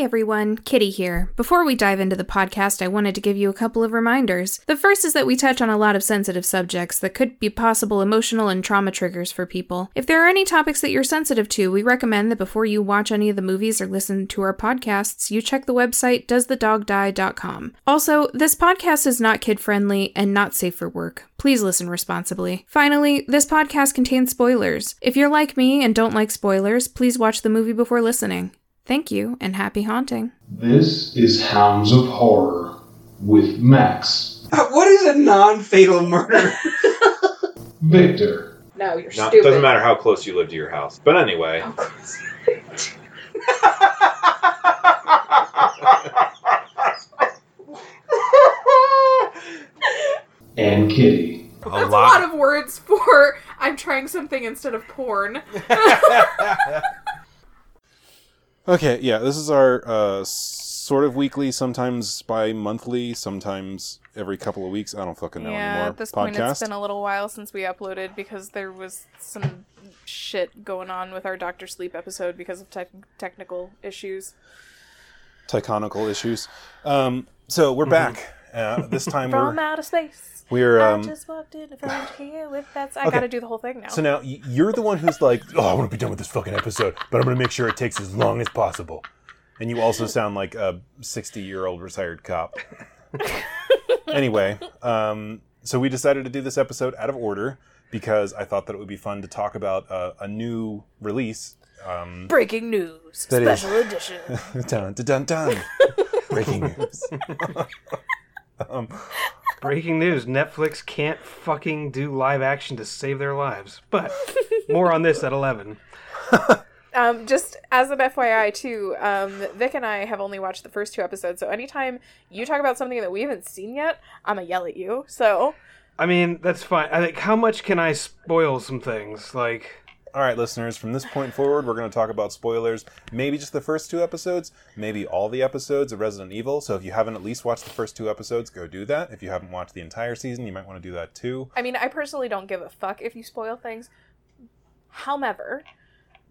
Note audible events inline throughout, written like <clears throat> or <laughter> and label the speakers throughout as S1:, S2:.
S1: Everyone, Kitty here. Before we dive into the podcast, I wanted to give you a couple of reminders. The first is that we touch on a lot of sensitive subjects that could be possible emotional and trauma triggers for people. If there are any topics that you're sensitive to, we recommend that before you watch any of the movies or listen to our podcasts, you check the website doesthedogdie.com. Also, this podcast is not kid friendly and not safe for work. Please listen responsibly. Finally, this podcast contains spoilers. If you're like me and don't like spoilers, please watch the movie before listening. Thank you and happy haunting.
S2: This is Hounds of Horror with Max, uh,
S3: What is a non-fatal murder? <laughs>
S2: Victor,
S4: No, you're
S5: Not,
S4: stupid.
S5: doesn't matter how close you live to your house. But anyway,
S4: Of course. <laughs>
S2: and Kitty.
S5: a
S4: That's a lot of words for I'm trying something instead of porn. <laughs>
S6: Okay, yeah, this is our uh, sort of weekly, sometimes bi-monthly, sometimes every couple of weeks. I don't fucking know
S4: yeah,
S6: anymore.
S4: at this
S6: podcast.
S4: point it's been a little while since we uploaded because there was some shit going on with our Doctor Sleep episode because of tech technical issues.
S6: Tyconical issues. Um, so we're back. Uh, this time <laughs>
S4: From
S6: we're
S4: outer space.
S6: We're
S4: I
S6: um,
S4: just walked in front <sighs> here with that. I
S6: Okay.
S4: gotta do the whole thing now.
S6: so now you're the one who's like, oh, I want to be done with this fucking episode, but I'm going to make sure it takes as long as possible. And you also sound like a 60 year old retired cop. <laughs> anyway, um, so we decided to do this episode out of order because I thought that it would be fun to talk about uh, a new release. Um,
S4: Breaking news,
S6: That is-
S4: special edition. <laughs>
S6: dun, dun, dun, dun. <laughs> Breaking news. Um,
S3: Breaking news: Netflix can't fucking do live action to save their lives. But more on this at eleven.
S4: Um, just as an FYI too, um, Vic and I have only watched the first two episodes, so anytime you talk about something that we haven't seen yet, I'm gonna yell at you. So
S3: I mean, that's fine. I think how much can I spoil some things? Like,
S6: all right, listeners, from this point forward, we're going to talk about spoilers. Maybe just the first two episodes, maybe all the episodes of Resident Evil. So if you haven't at least watched the first two episodes, go do that. If you haven't watched the entire season, you might want to do that too.
S4: I mean, I personally don't give a fuck if you spoil things. However,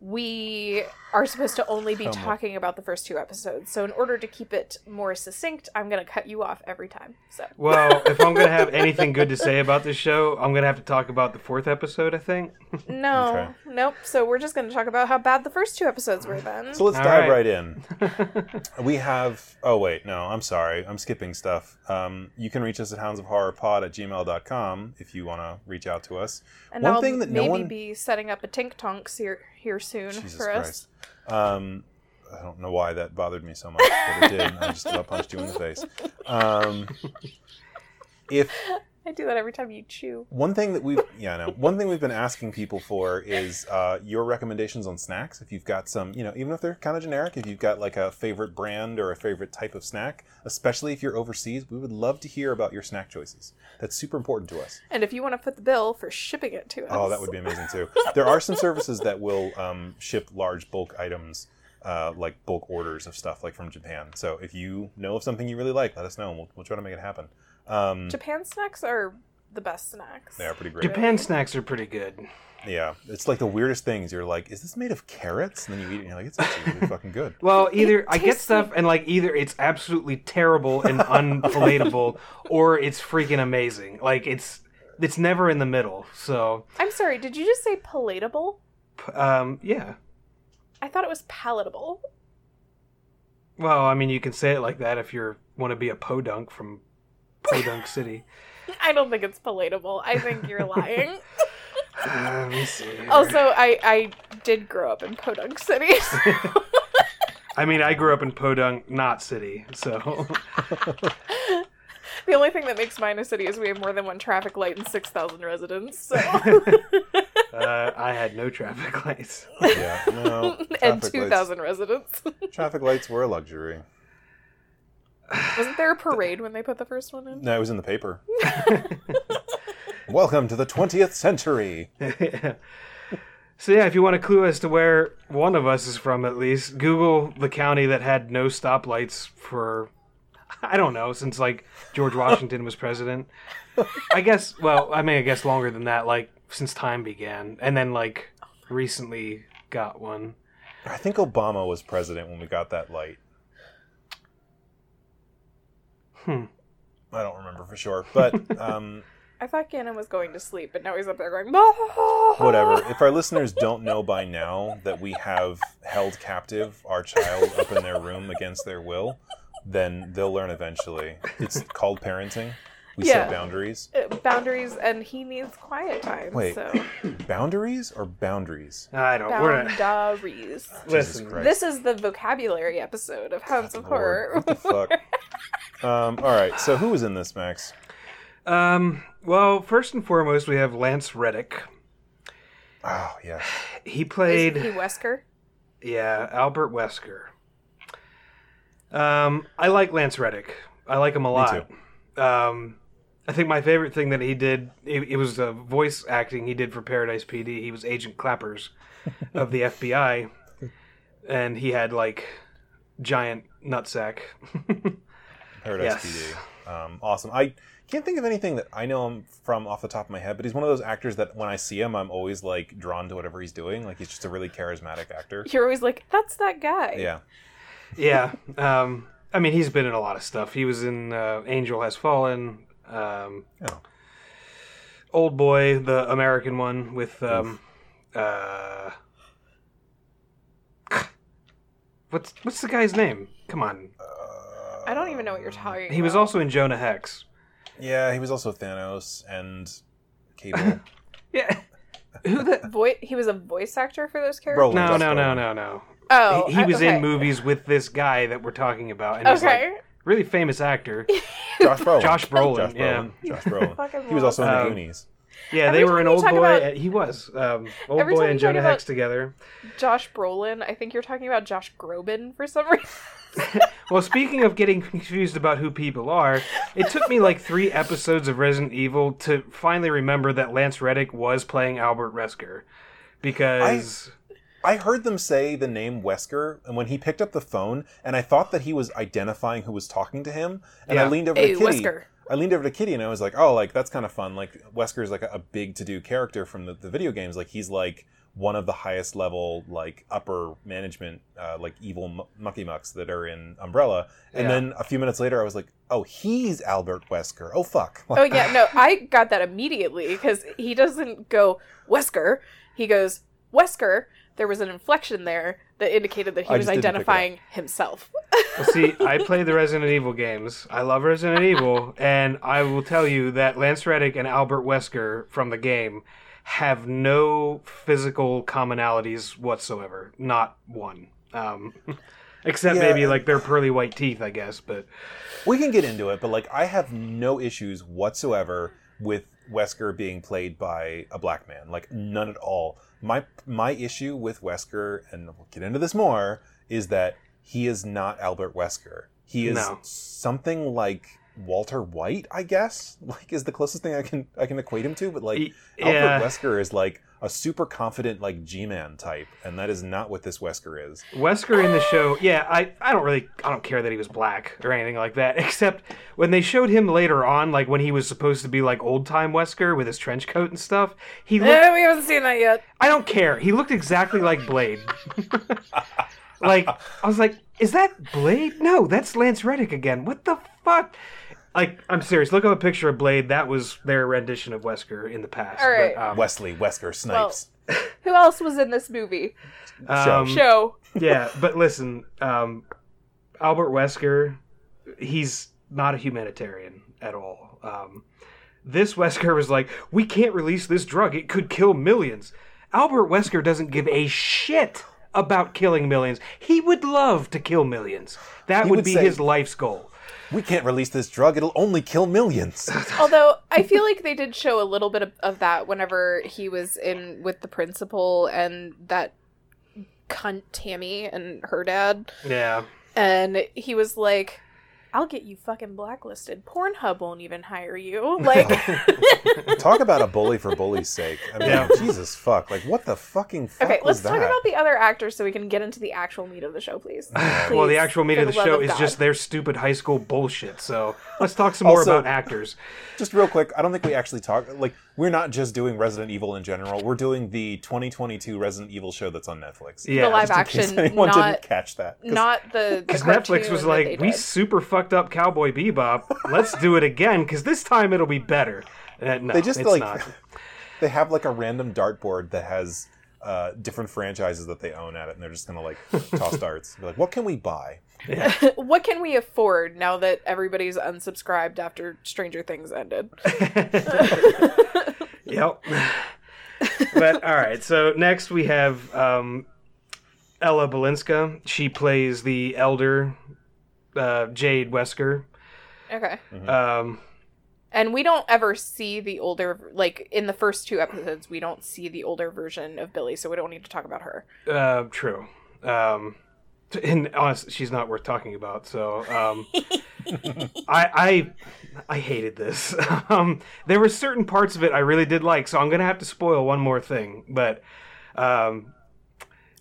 S4: we are supposed to only be
S6: However.
S4: talking about the first two episodes, so in order to keep it more succinct, I'm gonna cut you off every time. So
S3: well, if I'm gonna have <laughs> anything good to say about this show, I'm gonna have to talk about the fourth episode. I think. <laughs>
S4: no,
S6: Okay.
S4: nope. So we're just gonna talk about how bad the first two episodes were then.
S6: So let's
S3: All
S6: dive
S3: right.
S6: right in. <laughs> we have. Oh, wait, no, I'm sorry. I'm skipping stuff. Um, you can reach us at houndsofhorrorpod at gmail.com if you want to reach out to us.
S4: and
S6: One
S4: I'll
S6: thing that no
S4: maybe
S6: one-
S4: be setting up a tink tonks here here soon
S6: Jesus
S4: for us.
S6: Christ. Um, I don't know why that bothered me so much, but it did. I just about punched you in the face. Um, if
S4: I do that every time you chew.
S6: one thing that we've yeah no one thing we've been asking people for is uh, your recommendations on snacks. If you've got some, you know, even if they're kind of generic, if you've got like a favorite brand or a favorite type of snack, especially if you're overseas, we would love to hear about your snack choices. That's super important to us.
S4: And if you want to foot the bill for shipping it to us,
S6: Oh, that would be amazing too. There are some services that will um, ship large bulk items, uh, like bulk orders of stuff, like from Japan. So if you know of something you really like, let us know, and we'll, we'll try to make it happen. Um,
S4: Japan snacks are the best snacks.
S6: they are pretty great.
S3: Japan snacks are pretty good.
S6: Yeah, it's like the weirdest things. You're like, is this made of carrots? And then you eat it, and you're like, it's actually really <laughs> fucking good.
S3: Well, either I get stuff and like either it's absolutely terrible and <laughs> unpalatable, or it's freaking amazing. Like it's it's never in the middle. So,
S4: I'm sorry, did you just say palatable?
S3: p- um, yeah.
S4: I thought it was palatable.
S3: Well, I mean, you can say it like that if you want to be a podunk from Podunk City. <laughs>
S4: I don't think it's palatable. I think you're <laughs> lying.
S3: Uh, let me see. here.
S4: also, I I did grow up in Podunk City. <laughs> so-
S3: I mean, I grew up in Podunk, not city, so
S4: the only thing that makes mine a city is we have more than one traffic light and six thousand residents. So.
S3: uh, I had no traffic lights.
S6: Yeah, no.
S4: and
S6: traffic
S4: two
S6: lights-
S4: residents.
S6: Traffic lights were a luxury.
S4: Wasn't there a <sighs> parade when they put the first one in?
S6: No, it was in the paper. <laughs> <laughs> Welcome to the 20th century. <laughs>
S3: so yeah, if you want a clue as to where one of us is from, at least Google the county that had no stoplights for I don't know since like George Washington was president. I guess. Well, I mean, I guess longer than that, like since time began, and then like recently got one.
S6: I think Obama was president when we got that light. I don't remember for sure, but <laughs> um,
S4: I thought Ganon was going to sleep, but now he's up there going. "Ah."
S6: whatever. If our listeners don't know by now that we have held captive our child up in their room against their will, then they'll learn eventually. It's called parenting. We
S4: Yeah.
S6: set boundaries.
S4: Uh, Boundaries, and he needs quiet time.
S6: Wait.
S4: So <clears throat>
S6: Boundaries or boundaries?
S3: I don't. We're not.
S4: boundaries.
S3: Listen,
S4: This is the vocabulary episode of Hounds of Horror.
S6: what the fuck? <laughs> um, all right. So who was in this, Max?
S3: Um. Well, first and foremost, we have Lance Reddick.
S6: Oh yes.
S3: He
S4: Is
S3: played.
S4: he Wesker?
S3: Yeah, Albert Wesker. Um, I like Lance Reddick. I like him a lot. Um, I think my favorite thing that he did, it, it was the voice acting he did for Paradise PD. He was Agent Clappers of the <laughs> FBI, and he had like giant nutsack. <laughs>
S6: Paradise
S3: Yes.
S6: PD. Um, awesome. I can't think of anything that I know him from off the top of my head, but he's one of those actors that when I see him, I'm always like drawn to whatever he's doing. Like he's just a really charismatic actor.
S4: You're always like, that's that guy.
S6: Yeah.
S3: yeah. Um, I mean, he's been in a lot of stuff. He was in uh, Angel Has Fallen. Um,
S6: Oh.
S3: Old Boy, the American one with um, uh, what's what's the guy's name? Come on,
S4: I don't even know what you're talking
S3: he was also in Jonah Hex.
S6: Yeah, he was also Thanos and Cable. <laughs>
S3: Yeah, who the?
S4: Voi- he was a voice actor for those characters?
S6: Brolin.
S3: No,
S6: Josh
S3: no, no, no, no.
S4: Oh,
S3: he, he
S4: I-
S3: was
S4: okay.
S3: in movies with this guy that we're talking about, and he's
S4: Okay.
S3: Like really famous actor. <laughs>
S6: Josh Brolin.
S3: Josh Brolin,
S6: Josh
S3: yeah.
S6: Josh Brolin. He was also in the
S3: Um,
S6: Goonies.
S3: Yeah,
S4: Every
S3: they were
S4: an
S3: Old Boy.
S4: about-
S3: he was um, <laughs> Old Boy and Jonah Hex together.
S4: Josh Brolin. I think you're talking about Josh Groban for some reason. <laughs>
S3: Well, speaking of getting confused about who people are, it took me like three episodes of Resident Evil to finally remember that Lance Reddick was playing Albert Wesker. Because
S6: I heard them say the name Wesker, and when he picked up the phone, and I thought that he was identifying who was talking to him, and I leaned over
S4: Hey,
S6: to Kitty.
S4: Wesker.
S6: I leaned over to Kitty, and I was like, "Oh, like that's kind of fun. Like Wesker is like a, a big to-do character from the, the video games. Like he's like one of the highest level like upper management uh, like evil m- mucky mucks that are in Umbrella." And
S3: Yeah.
S6: then a few minutes later, I was like, "Oh, he's Albert Wesker. Oh fuck." <laughs>
S4: oh yeah, no, I got that immediately because he doesn't go Wesker. He goes Wesker. There was an inflection there that indicated that he
S6: I
S4: was
S6: just didn't pick it up.
S4: identifying himself.
S3: well, see, I play the Resident Evil games. I love Resident Evil, and I will tell you that Lance Reddick and Albert Wesker from the game have no physical commonalities whatsoever. Not one. Um, <laughs> except
S6: Yeah.
S3: maybe like their pearly white teeth, I guess. But
S6: We can get into it, but like I have no issues whatsoever with Wesker being played by a black man. Like none at all. My my issue with Wesker, and we'll get into this more, is that he is not Albert Wesker. He is
S3: No.
S6: something like Walter White, I guess. <laughs> Like is the closest thing I can I can equate him to. But like
S3: Y-
S6: Albert
S3: yeah.
S6: Wesker is like a super confident like G-man type, and that is not what this Wesker is.
S3: Wesker in the show, yeah, I, I don't really I don't care that he was black or anything like that. <laughs> Except when they showed him later on, like when he was supposed to be like old time Wesker with his trench coat and stuff, he looked
S4: Eh, we haven't seen that yet.
S3: I don't care. He looked exactly like Blade. <laughs> like I was like, is that Blade? No, that's Lance Reddick again. What the fuck? Like I'm serious. Look up a picture of Blade. That was their rendition of Wesker in the past.
S4: All right.
S3: But, um,
S6: Wesley Wesker Snipes.
S4: Who else was in this movie?
S3: um,
S4: Show. <laughs>
S3: yeah, but listen, um, Albert Wesker, he's not a humanitarian at all. Um, this Wesker was like, we can't release this drug; it could kill millions. Albert Wesker doesn't give a shit about killing millions. He would love to kill millions. That would,
S6: would
S3: be
S6: say-
S3: his life's goal.
S6: We can't release this drug; it'll only kill millions. <laughs>
S4: Although I feel like they did show a little bit of, of that whenever he was in with the principal and that cunt Tammy and her dad,
S3: Yeah.
S4: and he was like, "I'll get you fucking blacklisted. Pornhub won't even hire you." <laughs> Like, <laughs>
S6: Talk about a bully for bully's sake. I mean,
S3: Yeah.
S6: Jesus fuck! Like, what the fucking fuck
S4: okay,
S6: was
S4: let's
S6: that?
S4: talk about the other actors so we can get into the actual meat of the show, please. <sighs>
S3: well, the actual meat
S4: for
S3: of the
S4: love
S3: show is
S4: God.
S3: just their stupid high school bullshit. So let's talk some more
S6: Also-
S3: about actors.
S6: Just real quick, I don't think we actually talk. Like, we're not just doing Resident Evil in general. We're doing the 2022 Resident Evil show that's on Netflix.
S3: Yeah.
S4: the live
S6: Just in case
S4: action,
S6: anyone
S4: not
S6: didn't catch that.
S4: not the
S3: Because Netflix was like, we super fucking fucked up Cowboy Bebop. Let's do it again because this time it'll be better. Uh, no,
S6: They just
S3: it's
S6: like
S3: not. <laughs>
S6: they have like a random dartboard that has uh, different franchises that they own at it, and they're just gonna like toss <laughs> darts. Be like, what can we buy? <laughs>
S4: what can we afford now that everybody's unsubscribed after Stranger Things ended?
S3: Yep. but all right, so next we have um, Ella Balinska. She plays the elder uh, Jade Wesker.
S4: Okay.
S3: Um,
S4: And we don't ever see the older, like in the first two episodes, we don't see the older version of Billy, so we don't need to talk about her.
S3: uh, true. Um, and honestly, she's not worth talking about. So um, <laughs> I, I I hated this. <laughs> um, there were certain parts of it I really did like, so I'm gonna have to spoil one more thing. But um,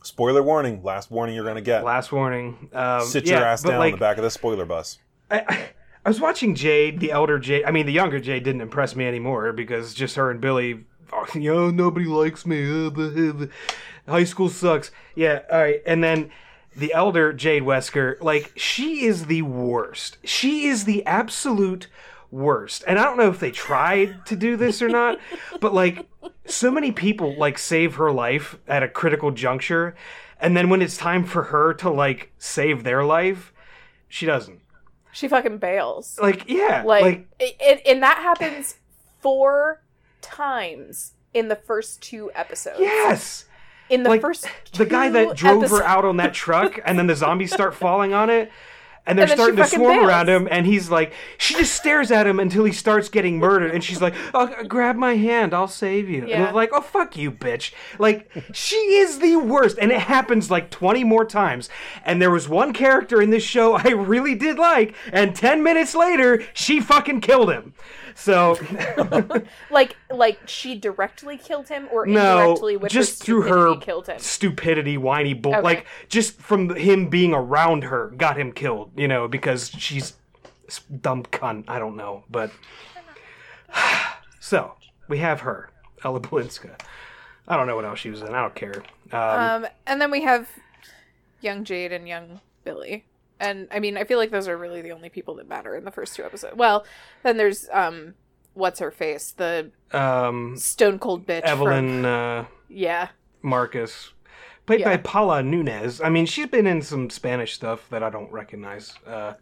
S6: Spoiler warning. Last warning you're gonna get.
S3: last warning. Um,
S6: Sit
S3: yeah,
S6: your ass down
S3: like,
S6: on the back of the spoiler bus.
S3: I, I, I was watching Jade, the elder Jade. I mean, the younger Jade didn't impress me anymore because just her and Billy. oh, You know, nobody likes me. uh. High school sucks. Yeah, all right. And then the elder Jade Wesker, like she is the worst. She is the absolute worst. And I don't know if they tried to do this or not, but like so many people like save her life at a critical juncture, and then when it's time for her to like save their life, she doesn't.
S4: She fucking bails.
S3: Like, yeah,
S4: Like,
S3: like,
S4: it, and that happens four times in the first two episodes.
S3: yes.
S4: In the
S3: Like,
S4: first
S3: The guy that drove
S4: episodes-
S3: her out on that truck, and then the zombies start falling on it. And they're
S4: And
S3: starting to swarm
S4: bails.
S3: around him, and he's like, she just stares at him until he starts getting murdered, and she's like, oh, grab my hand, I'll save you. And
S4: Yeah.
S3: I'm like, oh, fuck you, bitch. Like, she is the worst, and it happens like 20 more times. And there was one character in this show I <laughs> really did like, and 10 minutes later, she fucking killed him. So, <laughs>
S4: like like she directly killed him or
S3: no,
S4: indirectly with
S3: just
S4: her
S3: through her
S4: stupidity killed him.
S3: stupidity, whiny bull.
S4: Okay.
S3: Like just from him being around her, got him killed. You know, because she's dumb cunt. I don't know, but <sighs> so we have her, Ella Balinska. I don't know what else she was in. I don't care. Um,
S4: Um, and then we have young Jade and young Billy. And I mean, I feel like those are really the only people that matter in the first two episodes. Well, then there's um, what's her face, the
S3: um,
S4: stone cold bitch. from-
S3: Evelyn uh,
S4: yeah,
S3: Marcus, played by Paola Nunez. I mean, she's been in some Spanish stuff that I don't recognize. Uh,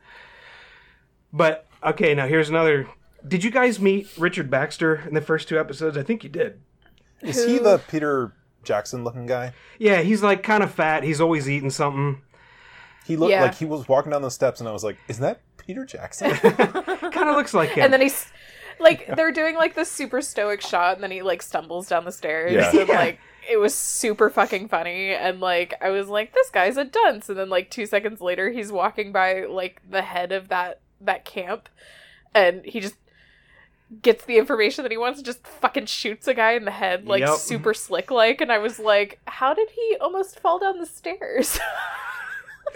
S3: but okay, now here's another. Did you guys meet Richard Baxter in the first two episodes? I think you did.
S6: Is he the Peter Jackson looking guy?
S3: Yeah, he's like kind of fat. He's always eating something.
S6: He looked
S4: Yeah.
S6: like he was walking down the steps, and I was like, "Is that Peter Jackson?" <laughs>
S3: Kind of looks like him.
S4: and then he's like, they're doing like this super stoic shot, and then he like stumbles down the stairs,
S6: Yeah.
S4: and like it was super fucking funny, and like I was like, this guy's a dunce, and then like two seconds later, he's walking by like the head of that that camp, and he just gets the information that he wants, and just fucking shoots a guy in the head, like
S3: Yep.
S4: super slick like, and I was like, how did he almost fall down the stairs? <laughs>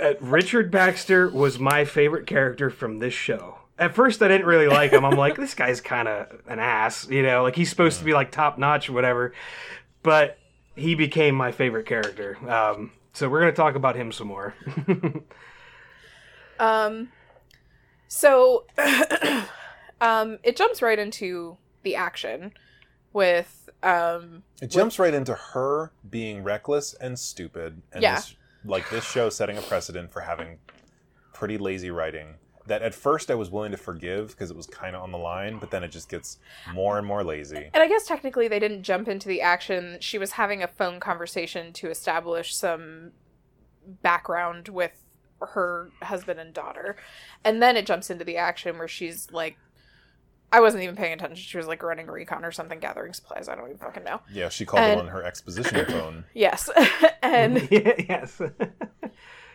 S3: Uh, Richard Baxter was my favorite character from this show. At first, I didn't really like him. I'm like, this guy's kind of an ass, you know, like he's supposed to be like top notch or whatever. But he became my favorite character. Um, so we're gonna talk about him some more. <laughs>
S4: Um, so, <coughs> um, it jumps right into the action with um,
S6: It jumps right into her being reckless and stupid, and
S4: Yeah.
S6: this, like this show setting a precedent for having pretty lazy writing. That at first I was willing to forgive because it was kind of on the line, but then it just gets more and more lazy.
S4: and I guess technically they didn't jump into the action. She was having a phone conversation to establish some background with her husband and daughter, and then it jumps into the action where she's like. I wasn't even paying attention. She was like running recon or something, gathering supplies. I don't even fucking know.
S6: Yeah, she called
S4: And-
S6: it on her exposition phone. <laughs>
S4: Yes. <laughs> and <laughs>
S3: yes.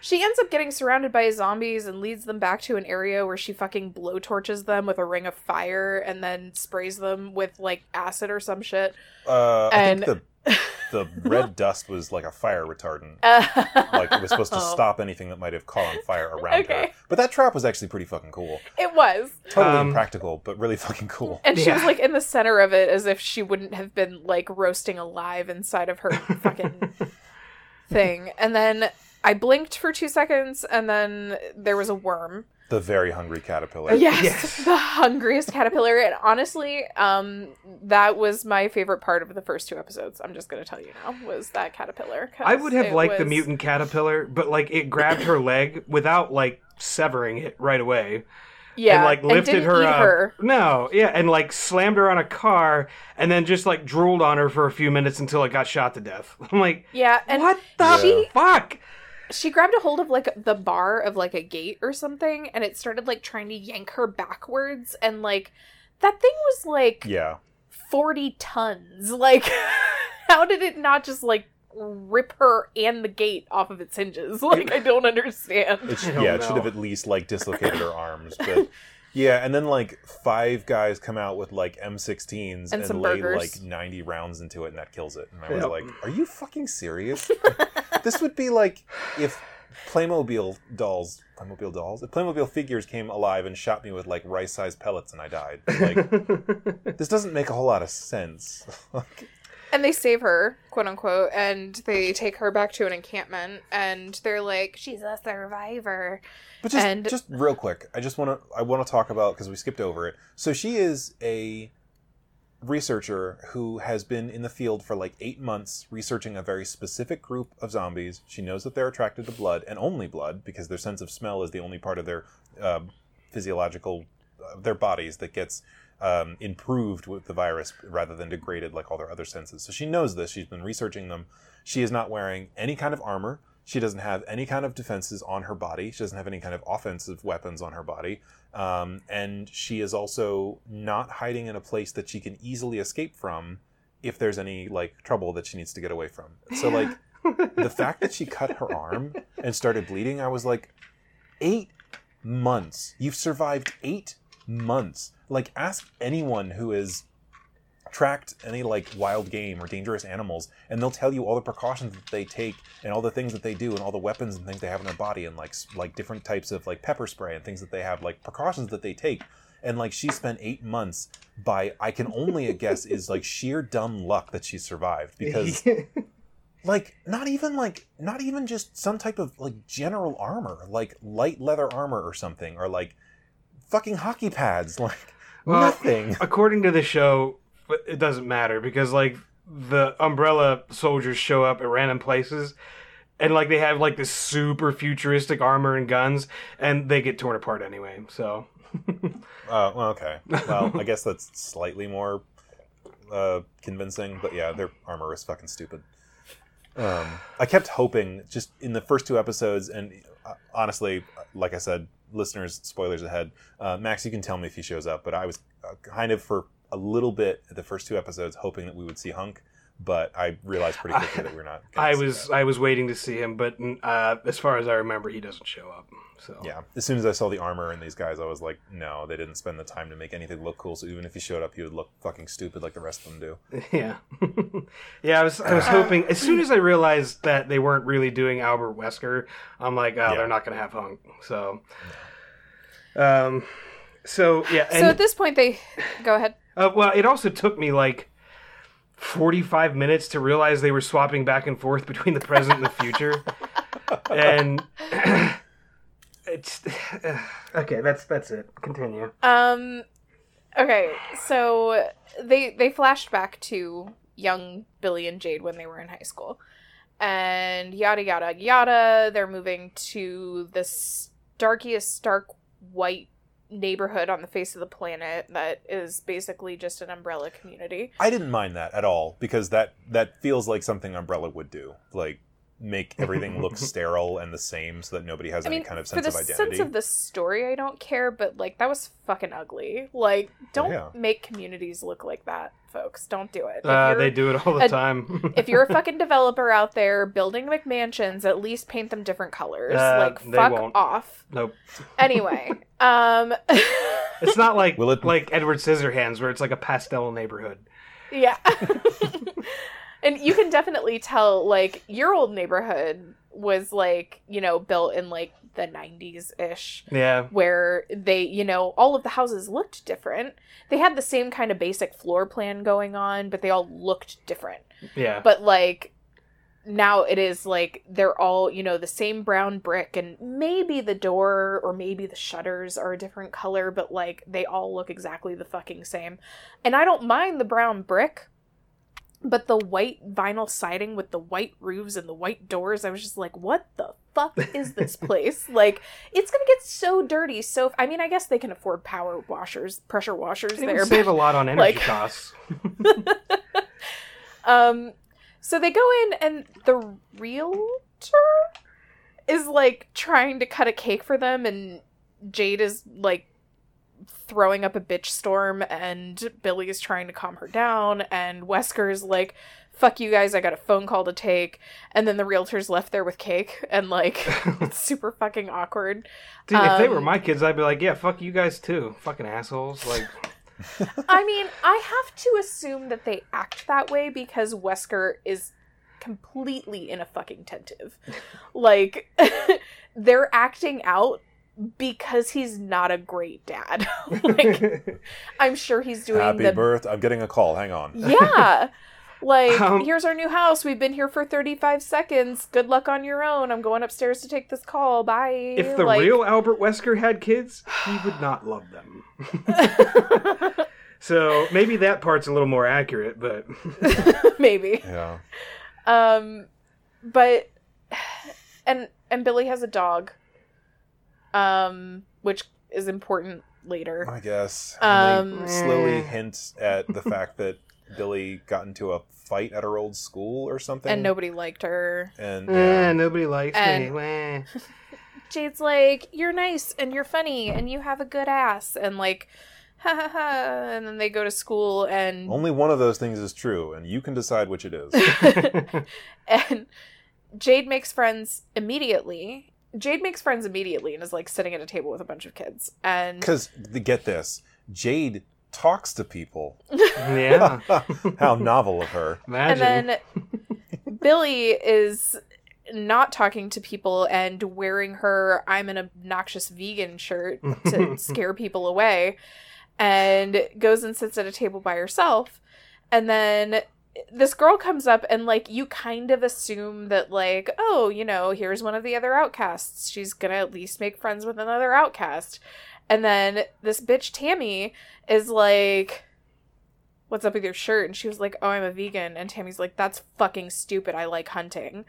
S4: She ends up getting surrounded by zombies and leads them back to an area where she fucking blowtorches them with a ring of fire and then sprays them with like acid or some shit.
S6: Uh, I
S4: And-
S6: think the <laughs> the red dust was like a fire retardant.
S4: like <laughs>
S6: Like it was supposed to
S4: Oh.
S6: stop anything that might have caught on fire around
S4: Okay.
S6: her. But that trap was actually pretty fucking cool.
S4: It was.
S6: Totally
S3: Um,
S6: impractical, but really fucking cool.
S4: And she was like in the center of it as if she wouldn't have been like roasting alive inside of her <laughs> fucking thing. And then I blinked for two seconds, and then there was a worm.
S6: The very hungry caterpillar.
S4: Yes,
S3: Yes. <laughs>
S4: the hungriest caterpillar. And honestly, um, that was my favorite part of the first two episodes. I'm just gonna tell you now was that caterpillar.
S3: I would have
S4: it
S3: liked the mutant caterpillar, but like it grabbed her leg without like severing it right away.
S4: yeah,
S3: and like lifted
S4: didn't
S3: her
S4: eat
S3: up.
S4: her.
S3: No, yeah, and like slammed her on a car and then just like drooled on her for a few minutes until it got shot to death. <laughs> I'm like,
S4: Yeah, and
S3: what the
S4: she
S3: fuck?
S4: She grabbed a hold of like the bar of like a gate or something, and it started like trying to yank her backwards, and like that thing was like
S6: Yeah.
S4: 40 tons. <laughs> Like, how did it not just like rip her and the gate off of its hinges? <laughs> Like, I don't understand.
S6: It sh-
S3: I don't
S6: yeah, it should have at least like dislocated her arms, but <laughs> yeah, and then like five guys come out with like M16s and,
S4: some
S6: lay
S4: burgers.
S6: like 90 rounds into it, and that kills it. And I was
S3: Yep.
S6: like, "Are you fucking serious?" This would be like if Playmobil dolls, Playmobil dolls, if Playmobil figures came alive and shot me with like rice-sized pellets and I died. Like, <laughs> this doesn't make a whole lot of sense. <laughs>
S4: And they save her, quote unquote, and they take her back to an encampment, and they're like, she's a survivor.
S6: But just
S4: And-
S6: just real quick, I just want to I want to talk about because we skipped over it. So she is a researcher who has been in the field for like eight months researching a very specific group of zombies. She knows that they're attracted to blood and only blood because their sense of smell is the only part of their uh, physiological uh, their bodies that gets um, improved with the virus rather than degraded like all their other senses. So she knows this. She's been researching them. She is not wearing any kind of armor. She doesn't have any kind of defenses on her body. She doesn't have any kind of offensive weapons on her body. Um, and she is also not hiding in a place that she can easily escape from if there's any like trouble that she needs to get away from. So like <laughs> the fact that she cut her arm and started bleeding, I was like, eight months. You've survived eight months. Like, ask anyone who has tracked any like wild game or dangerous animals, and they'll tell you all the precautions that they take and all the things that they do and all the weapons and things they have in their body and like like different types of like pepper spray and things that they have, like precautions that they take. And like she spent eight months by I can only guess is like sheer dumb luck that she survived <laughs> because like not even like not even just some type of like general armor like light leather armor or something or like fucking hockey pads <laughs> like
S3: Well,
S6: nothing
S3: According to the show, but it doesn't matter because like the umbrella soldiers show up at random places and like they have like this super futuristic armor and guns and they get torn apart anyway. So <laughs>
S6: uh, well, okay well i guess that's slightly more uh, convincing but yeah their armor is fucking stupid um, i kept hoping just in the first two episodes and uh, honestly like i said listeners spoilers ahead uh, max you can tell me if he shows up but i was uh, kind of for a little bit at the first two episodes hoping that we would see hunk but i realized pretty quickly that we're not <laughs>
S3: I
S6: see
S3: was
S6: that.
S3: I was waiting to see him, but uh, as far as I remember, he doesn't show up. So
S6: Yeah. As soon as I saw the armor in these guys, I was like, no, they didn't spend the time to make anything look cool. So even if he showed up, he would look fucking stupid like the rest of them do. <laughs>
S3: Yeah, <laughs> yeah. I was I was hoping as soon as I realized that they weren't really doing Albert Wesker, I'm like, oh,
S6: Yeah.
S3: they're not gonna have Hunk. So, um, so yeah,
S4: so at this point, they go ahead.
S3: Uh, well, it also took me like 45 minutes to realize they were swapping back and forth between the present and the future, <laughs> and <clears throat> it's <sighs> okay. That's that's it. Continue.
S4: Um, okay, so they they flashed back to young Billy and Jade when they were in high school, and yada yada yada. They're moving to the starkiest stark white neighborhood on the face of the planet that is basically just an umbrella community.
S6: I didn't mind that at all because that that feels like something Umbrella would do. Like make <laughs> everything look sterile and the same so that nobody has
S4: I
S6: any
S4: mean,
S6: kind of
S4: for
S6: sense
S4: the
S6: of identity.
S4: sense of the story, I don't care, but like that was fucking ugly. Like, don't
S6: yeah.
S4: make communities look like that, folks. Don't do it. If
S3: Uh,
S4: you're-
S3: they do it all the
S4: a-
S3: time. <laughs>
S4: if you're a fucking <laughs> developer out there building McMansions, at least paint them different colors.
S3: Uh,
S4: like
S3: they
S4: fuck
S3: won't.
S4: off.
S3: nope.
S4: Anyway, um
S3: It's not like
S6: Will it-
S3: like Edward Scissorhands where it's like a pastel neighborhood.
S4: yeah. And you can definitely tell like your old neighborhood was like, you know, built in like the 90s ish
S3: Yeah.
S4: where they, you know, all of the houses looked different. They had the same kind of basic floor plan going on, but they all looked different.
S3: Yeah.
S4: But like now it is like they're all you know the same brown brick and maybe the door or maybe the shutters are a different color but like they all look exactly the fucking same and i don't mind the brown brick but the white vinyl siding with the white roofs and the white doors i was just like what the fuck is this <laughs> place like it's gonna get so dirty so i mean i guess they can afford power washers pressure washers
S3: They
S4: there
S3: save
S4: but-
S3: a lot on energy
S4: like-
S3: costs. <laughs> <laughs>
S4: Um, so they go in, and the realtor is like trying to cut a cake for them, and Jade is like throwing up a bitch storm, and Billy is trying to calm her down, and Wesker's like, "Fuck you guys, I got a phone call to take," and then the realtor's left there with cake, and like <laughs> it's super fucking awkward.
S3: Dude, if they were
S4: Um,
S3: my kids, I'd be like, yeah, fuck you guys too. Fucking assholes. Like, <laughs> <laughs>
S4: I mean, I have to assume that they act that way because Wesker is completely in a fucking tentive. Like they're acting out because he's not a great dad. <laughs> <laughs> like I'm sure he's doing
S6: Happy
S4: the
S6: birth. I'm getting a call. Hang on.
S4: Yeah. <laughs> Like,
S3: Um,
S4: here's our new house. We've been here for 35 seconds. Good luck on your own. I'm going upstairs to take this call. Bye.
S3: if the
S4: like,
S3: real Albert Wesker had kids, he would not love them. so maybe that part's a little more accurate, but
S4: maybe.
S6: Yeah.
S4: Um, but and and Billy has a dog. Um, which is important later.
S6: I guess.
S4: Um,
S6: they slowly hint at the fact that Billy got into a fight at her old school or something.
S4: And nobody liked her.
S6: And
S3: eh,
S6: yeah.
S3: nobody likes me.
S4: And-
S3: Wah. <laughs>
S4: Jade's like, "You're nice and you're funny and you have a good ass," and like, <laughs> ha ha ha. And then they go to school and
S6: only one of those things is true, and you can decide which it is. <laughs>
S4: and Jade makes friends immediately. Jade makes friends immediately and is like sitting at a table with a bunch of kids. And
S6: Because get this, Jade talks to people. <laughs>
S3: yeah. <laughs>
S6: How novel of her.
S3: Imagine.
S4: and then <laughs> Billy is not talking to people and wearing her I'm an obnoxious vegan shirt to scare people away and goes and sits at a table by herself and then this girl comes up and like you kind of assume that like oh you know here's one of the other outcasts she's gonna at least make friends with another outcast and then this bitch tammy is like what's up with your shirt and she was like oh i'm a vegan and tammy's like that's fucking stupid i like hunting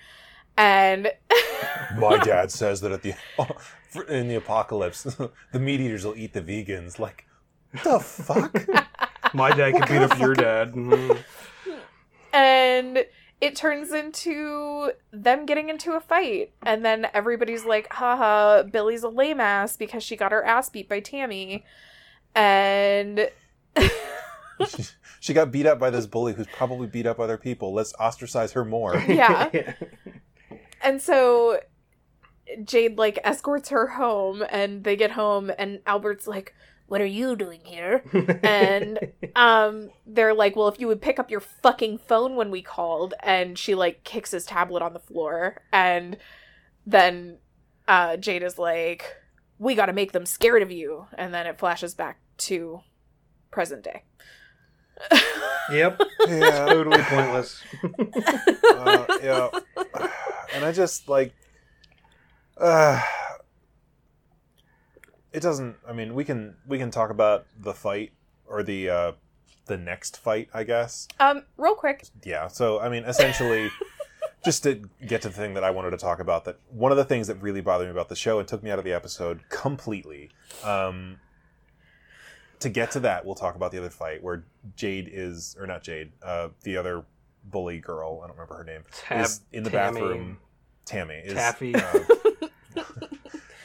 S4: and <laughs>
S6: My dad says that at the <laughs> in the apocalypse, <laughs> the meat eaters will eat the vegans. Like, the fuck?
S3: My dad could beat up your dad. Mm.
S4: And it turns into them getting into a fight and then everybody's like haha billy's a lame ass because she got her ass beat by tammy and <laughs>
S6: she got beat up by this bully who's probably beat up other people. Let's ostracize her more. <laughs>
S4: yeah and so jade like escorts her home and they get home and albert's like what are you doing here <laughs> and um they're like well if you would pick up your fucking phone when we called and she like kicks his tablet on the floor and then uh jade is like we got to make them scared of you and then it flashes back to present day
S3: yep. <laughs>
S6: Yeah,
S3: Totally pointless. <laughs>
S6: uh, yeah. <sighs> And I just like, uh, it doesn't. I mean, we can we can talk about the fight or the uh, the next fight, I guess.
S4: um real quick
S6: Yeah. So I mean, essentially, <laughs> just to get to the thing that I wanted to talk about, that one of the things that really bothered me about the show and took me out of the episode completely. Um, to get to that, we'll talk about the other fight where Jade is, or not Jade, uh, the other bully girl. I don't remember her name.
S3: Tab-
S6: is in the
S3: Tammy.
S6: bathroom. Tammy is
S3: Taffy.
S6: uh,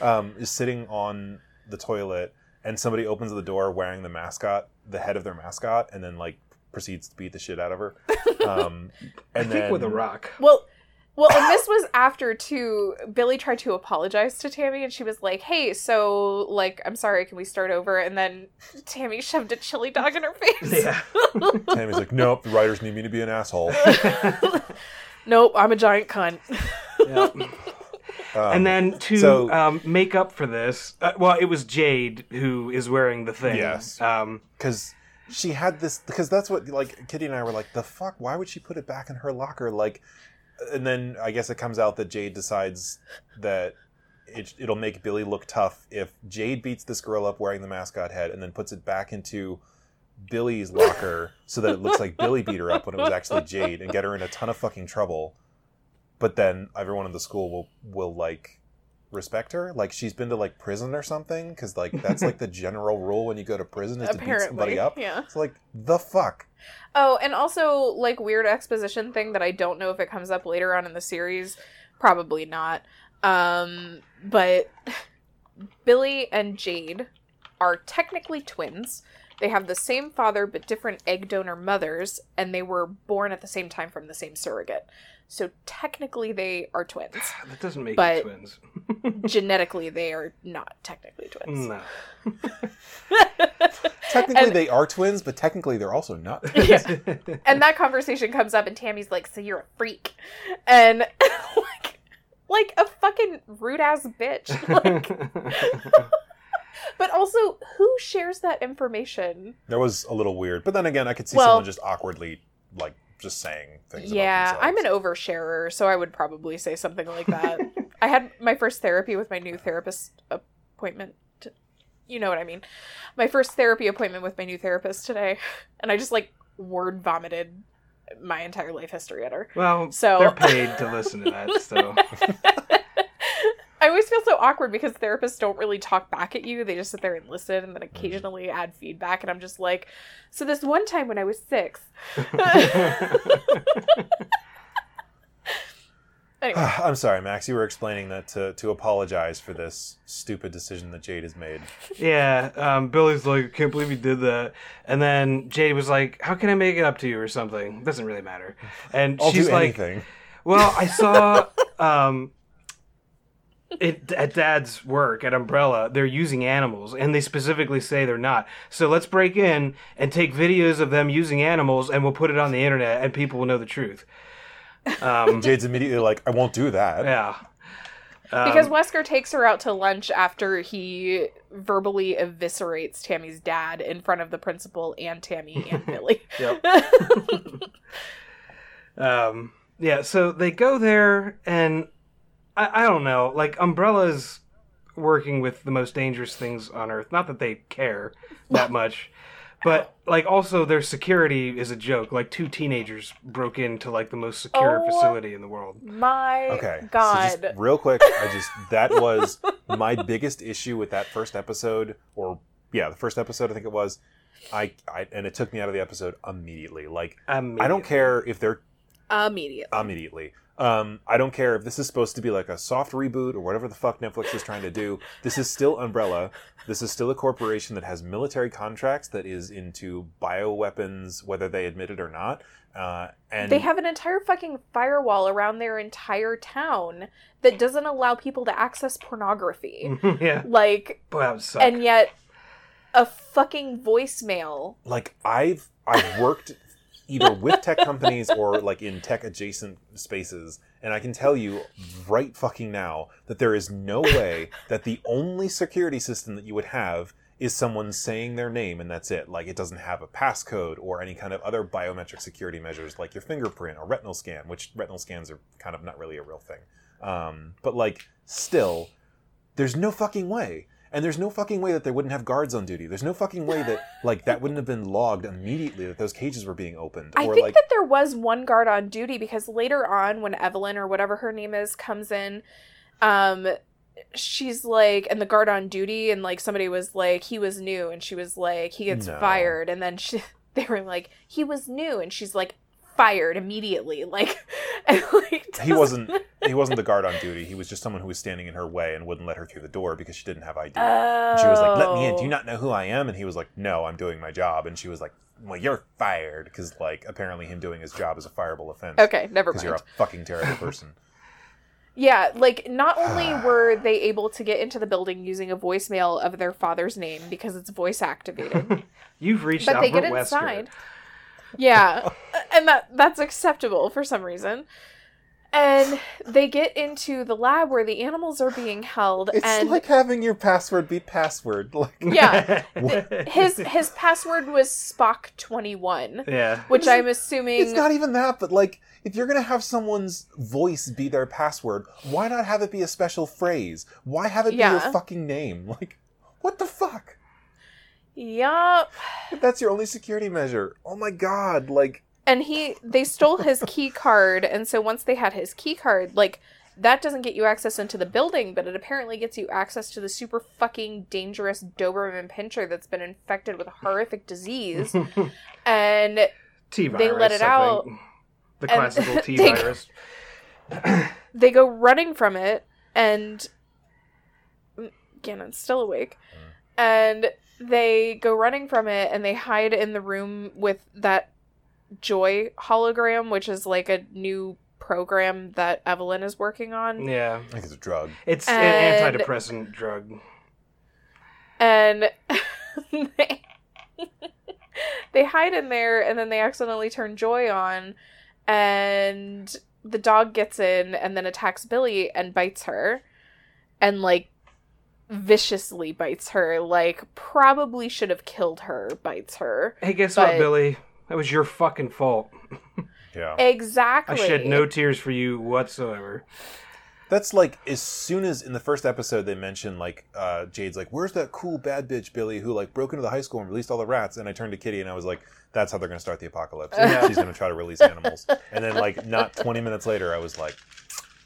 S6: <laughs> <laughs> um, is sitting on the toilet, and somebody opens the door wearing the mascot, the head of their mascot, and then like proceeds to beat the shit out of her. <laughs> Um,
S3: I
S6: and
S3: think
S6: then
S3: with a rock.
S4: Well, well, and this was <laughs> after too. Billy tried to apologize to Tammy, and she was like, "Hey, so like, I'm sorry. Can we start over?" And then Tammy <laughs> shoved a chili dog in her face.
S3: Yeah.
S6: Tammy's like, nope, the writers need me to be an asshole.
S4: nope, I'm a giant cunt.
S3: Yep.
S6: Um,
S3: and then to
S6: so-
S3: um, make up for this, uh, well, it was Jade who is wearing the thing.
S6: Yes.
S3: Um,
S6: because she had this because that's what like kitty and i were like the fuck why would she put it back in her locker like and then I guess it comes out that Jade decides that it, it'll make Billy look tough if Jade beats this girl up wearing the mascot head and then puts it back into Billy's locker so that it looks like Billy beat her up when it was actually Jade and get her in a ton of fucking trouble. But then everyone in the school will will like respect her like she's been to like prison or something because like that's like the <laughs> general rule when you go to prison is to beat somebody up
S4: yeah.
S6: it's like the fuck
S4: Oh, and also like weird exposition thing that I don't know if it comes up later on in the series. Probably not. Um, but <laughs> Billy and Jade are technically twins. They have the same father but different egg donor mothers, and they were born at the same time from the same surrogate. So technically they are twins. <sighs>
S3: That doesn't make
S4: But-
S3: you twins. <laughs>
S4: Genetically they are not technically twins.
S3: No. <laughs>
S6: technically
S4: And-
S6: they are twins but technically they're also not <laughs>
S4: Yeah. and that conversation comes up and Tammy's like, "So you're a freak." And like like a fucking rude ass bitch. Like but also who shares that information?
S6: That was a little weird. But then again, I could see
S4: Well-
S6: someone just awkwardly, like, just saying things.
S4: Yeah,
S6: about
S4: I'm an oversharer, so I would probably say something like that. <laughs> I had my first therapy with my new therapist appointment. You know what I mean? My first therapy appointment with my new therapist today, and I just like word vomited my entire life history at her.
S3: well,
S4: So-
S3: they're paid to listen to that, so <laughs>
S4: I always feel so awkward because therapists don't really talk back at you. They just sit there and listen and then occasionally add feedback. And I'm just like, so this one time when I was six. <laughs> <laughs> anyway, <sighs>
S6: I'm sorry, Max. You were explaining that to, to apologize for this stupid decision that Jade has made.
S3: yeah. Um, Billy's like, can't believe you did that, and then Jade was like, "How can I make it up to you or something?" Doesn't really matter, and
S6: I'll
S3: she's
S6: do
S3: like,
S6: anything.
S3: Well, I saw <laughs> um, it at Dad's work at Umbrella. They're using animals, and they specifically say they're not. So let's break in and take videos of them using animals, and we'll put it on the internet, and people will know the truth. Um, <laughs>
S6: Jade's immediately like, I won't do that.
S3: yeah. Um,
S4: because Wesker takes her out to lunch after he verbally eviscerates Tammy's dad in front of the principal and Tammy and <laughs> Billy.
S3: Yep. <laughs> um, yeah, so they go there, and I, I don't know, like Umbrella's working with the most dangerous things on Earth. Not that they care that <laughs> much, but like also their security is a joke. Like two teenagers broke into like the most secure
S4: Oh.
S3: facility in the world.
S4: My
S6: Okay. So
S4: God.
S6: just real quick, I just that <laughs> was my biggest issue with that first episode, or yeah, the first episode I think it was. I, I and it took me out of the episode immediately. Like I don't care if they're
S4: Immediately.
S6: immediately. Um, I don't care if this is supposed to be like a soft reboot or whatever the fuck Netflix is trying to do. This is still Umbrella. This is still a corporation that has military contracts that is into bioweapons, whether they admit it or not. Uh, and
S4: They have an entire fucking firewall around their entire town that doesn't allow people to access pornography. <laughs>
S3: yeah,
S4: like,
S3: boy, that would suck.
S4: and yet a fucking voicemail.
S6: like I've I've worked either with tech companies or like in tech adjacent spaces, and I can tell you right fucking now that there is no way that the only security system that you would have is someone saying their name and that's it. Like it doesn't have a passcode or any kind of other biometric security measures like your fingerprint or retinal scan, which retinal scans are kind of not really a real thing. Um, but like still, there's no fucking way. And there's no fucking way that they wouldn't have guards on duty. There's no fucking way that <laughs> like that wouldn't have been logged immediately that those cages were being opened.
S4: I
S6: or
S4: think
S6: like
S4: that there was one guard on duty because later on, when Evelyn or whatever her name is comes in, um, she's like, and the guard on duty, and like somebody was like, he was new, and she was like, he gets
S6: No.
S4: fired, and then she, <laughs> they were like, he was new, and she's like, fired immediately, <laughs> like, <laughs> like
S6: he wasn't he wasn't the guard on duty. He was just someone who was standing in her way and wouldn't let her through the door because she didn't have ID. And she was like, "Let me in. Do you
S4: Oh.
S6: not know who I am?" And he was like, "No, I'm doing my job." And she was like, "Well, you're fired because like apparently him doing his job is a fireable offense."
S4: Okay, never
S6: Because
S4: mind.
S6: you're a fucking terrible person. <laughs> <sighs>
S4: Yeah, like not only <sighs> were they able to get into the building using a voicemail of their father's name because it's voice activated, <laughs>
S3: You've reached
S4: but they
S3: Albert
S4: get
S3: Wesker.
S4: Inside. Yeah, and that that's acceptable for some reason. and they get into the lab where the animals are being held
S6: It's
S4: and
S6: like having your password be password. <laughs> Like
S4: yeah <laughs> his his password was spock 21
S3: yeah.
S4: which i'm assuming it's
S6: not even that, but like if you're gonna have someone's voice be their password, why not have it be a special phrase? Why have it be
S4: Yeah.
S6: your fucking name? Like, what the fuck?
S4: Yup
S6: That's your only security measure. Oh my god! Like,
S4: and he they stole his key card and so once they had his key card like that doesn't get you access into the building but it apparently gets you access to the super fucking dangerous doberman pinscher that's been infected with a horrific disease <laughs> and
S3: T
S4: They let it
S3: I
S4: out,
S3: think. The classical <laughs> T
S4: they-
S3: virus. <clears throat>
S4: they go running from it and mm, Gannon's still awake mm. and they go running from it and they hide in the room with that joy hologram which is like a new program that evelyn is working on
S3: Yeah.
S6: I think it's a drug.
S3: It's
S4: And-
S3: an antidepressant drug.
S4: and <laughs> they, <laughs> they hide in there and then they accidentally turn joy on and the dog gets in and then attacks billy and bites her and like viciously bites her like probably should have killed her bites her
S3: Hey, guess
S4: But-
S3: what, Billy? That was your fucking fault. <laughs>
S6: Yeah.
S4: exactly
S3: I shed no tears for you whatsoever.
S6: That's like as soon as in the first episode they mentioned like uh, Jade's like, "Where's that cool bad bitch Billy who like broke into the high school and released all the rats?" And I turned to Kitty and I was like, "That's how they're going to start the apocalypse. She's going to try to release animals." And then like not 20 minutes later, I was like,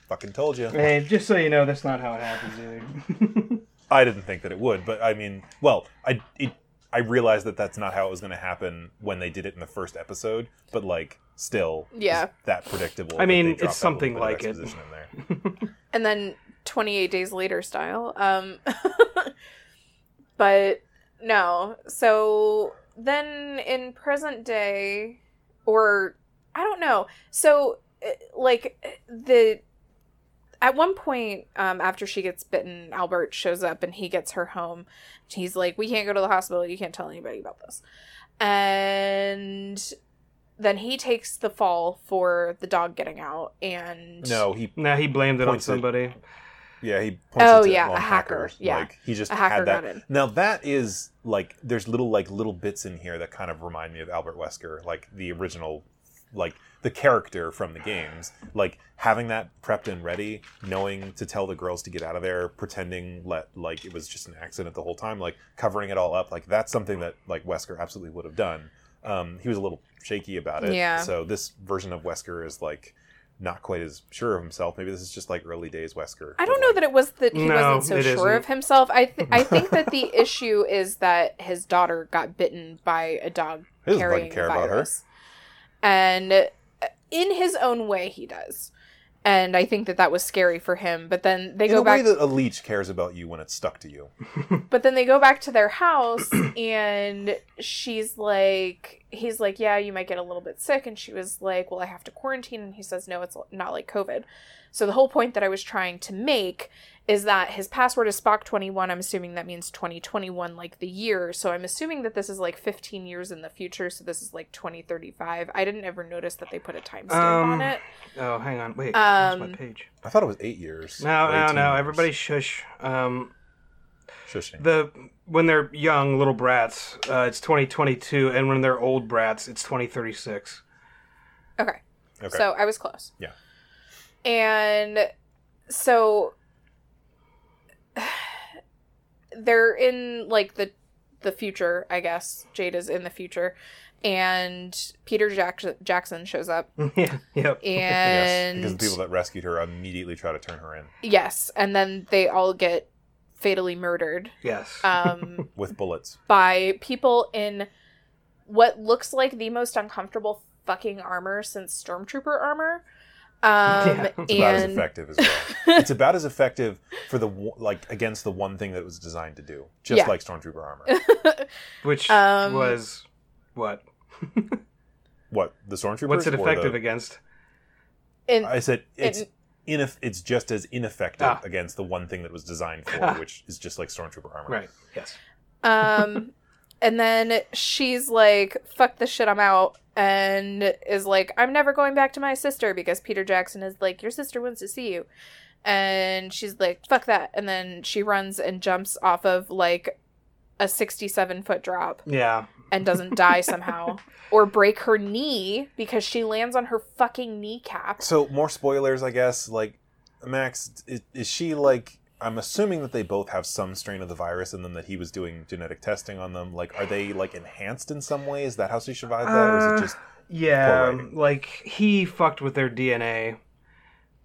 S6: "Fucking told you."
S3: Hey, just so you know, that's not how it happens either. <laughs>
S6: I didn't think that it would, but I mean, well, I it, I realized that that's not how it was going to happen when they did it in the first episode, but like still,
S4: Yeah.
S6: that predictable.
S3: I mean, it's something like it.
S6: in there. <laughs>
S4: and then 28 days later style um <laughs> but no so then in present day or i don't know so uh, like the at one point um, after she gets bitten albert shows up and he gets her home he's like we can't go to the hospital you can't tell anybody about this and then he takes the fall for the dog getting out and
S6: No, he
S3: nah, he blamed it on
S6: Points it-
S3: somebody.
S6: Yeah, he points
S4: Oh,
S6: it to
S4: yeah, a hacker.
S6: hackers.
S4: Yeah.
S6: like he just
S4: A hacker
S6: had that.
S4: got in.
S6: Now that is like there's little like little bits in here that kind of remind me of Albert Wesker, like the original, like the character from the games. Like having that prepped and ready, knowing to tell the girls to get out of there, pretending let like it was just an accident the whole time, like covering it all up. Like that's something that like Wesker absolutely would have done. Um, he was a little shaky about it.
S4: Yeah.
S6: So this version of Wesker is like. Not quite as sure of himself. Maybe this is just like early days Wesker.
S4: I don't know
S6: like-
S4: that it was that he
S3: No,
S4: wasn't so sure
S3: isn't.
S4: of himself. I th- I think that the <laughs> issue is that his daughter got bitten by a dog
S6: He doesn't
S4: carrying
S6: fucking care
S4: a
S6: about her.
S4: And uh, in his own way, he does. And I think that that was scary for him. But then they
S6: in
S4: go back.
S6: way that a leech cares about you when it's stuck to you. <laughs>
S4: But then they go back to their house, <clears throat> and she's like, he's like, yeah, you might get a little bit sick. And she was like, well, I have to quarantine. And he says, no, it's not like COVID. So the whole point that I was trying to make is that his password is Spock21. I'm assuming that means 2021, like the year. So I'm assuming that this is like 15 years in the future. So this is like 2035. I didn't ever notice that they put a timestamp
S3: Um,
S4: on it.
S3: Oh, hang on. Wait. Where's my
S4: Um,
S3: page?
S6: I thought it was eight years.
S3: No, no, no.
S6: years.
S3: Everybody shush. Um,
S6: shushing.
S3: the when they're young little brats, uh, it's 2022, and when they're old brats, it's 2036.
S4: Okay.
S6: okay.
S4: So I was close.
S6: Yeah.
S4: And so <sighs> they're in like the the future, I guess. Jade is in the future. And Peter Jackson Jackson shows up. <laughs>
S3: yeah. Yep.
S6: yes,
S4: And
S6: because the people that rescued her immediately try to turn her in
S4: yes, and then they all get fatally murdered
S3: Yes.
S4: um, <laughs>
S6: with bullets.
S4: by people in what looks like the most uncomfortable fucking armor since stormtrooper armor. Um,
S3: Yeah.
S6: It's about as effective as well. <laughs> it's about as effective for the like against the one thing that it was designed to do, just
S4: Yeah.
S6: like stormtrooper armor. <laughs>
S3: Which
S4: um,
S3: was what?
S6: what the stormtroopers?
S3: What's it effective
S6: the-
S3: against?
S4: in,
S6: I said it's
S4: in-
S6: ineff- It's just as ineffective
S3: Ah.
S6: against the one thing that was designed for,
S3: Ah.
S6: which is just like stormtrooper armor.
S3: Right. Yes.
S4: Um, <laughs> and then she's like, "Fuck this shit, I'm out." and is like, I'm never going back to my sister because Peter Jackson is like, Your sister wants to see you. And she's like, Fuck that. And then she runs and jumps off of like a 67 foot drop
S3: Yeah.
S4: And doesn't die somehow. <laughs> Or break her knee because she lands on her fucking kneecap.
S6: So more spoilers, I guess. Like Max, is, is she like? I'm assuming that they both have some strain of the virus, and then that he was doing genetic testing on them. Like, are they like enhanced in some way? Is that how she survived that, or is
S3: Uh,
S6: it just?
S3: Yeah, like he fucked with their DNA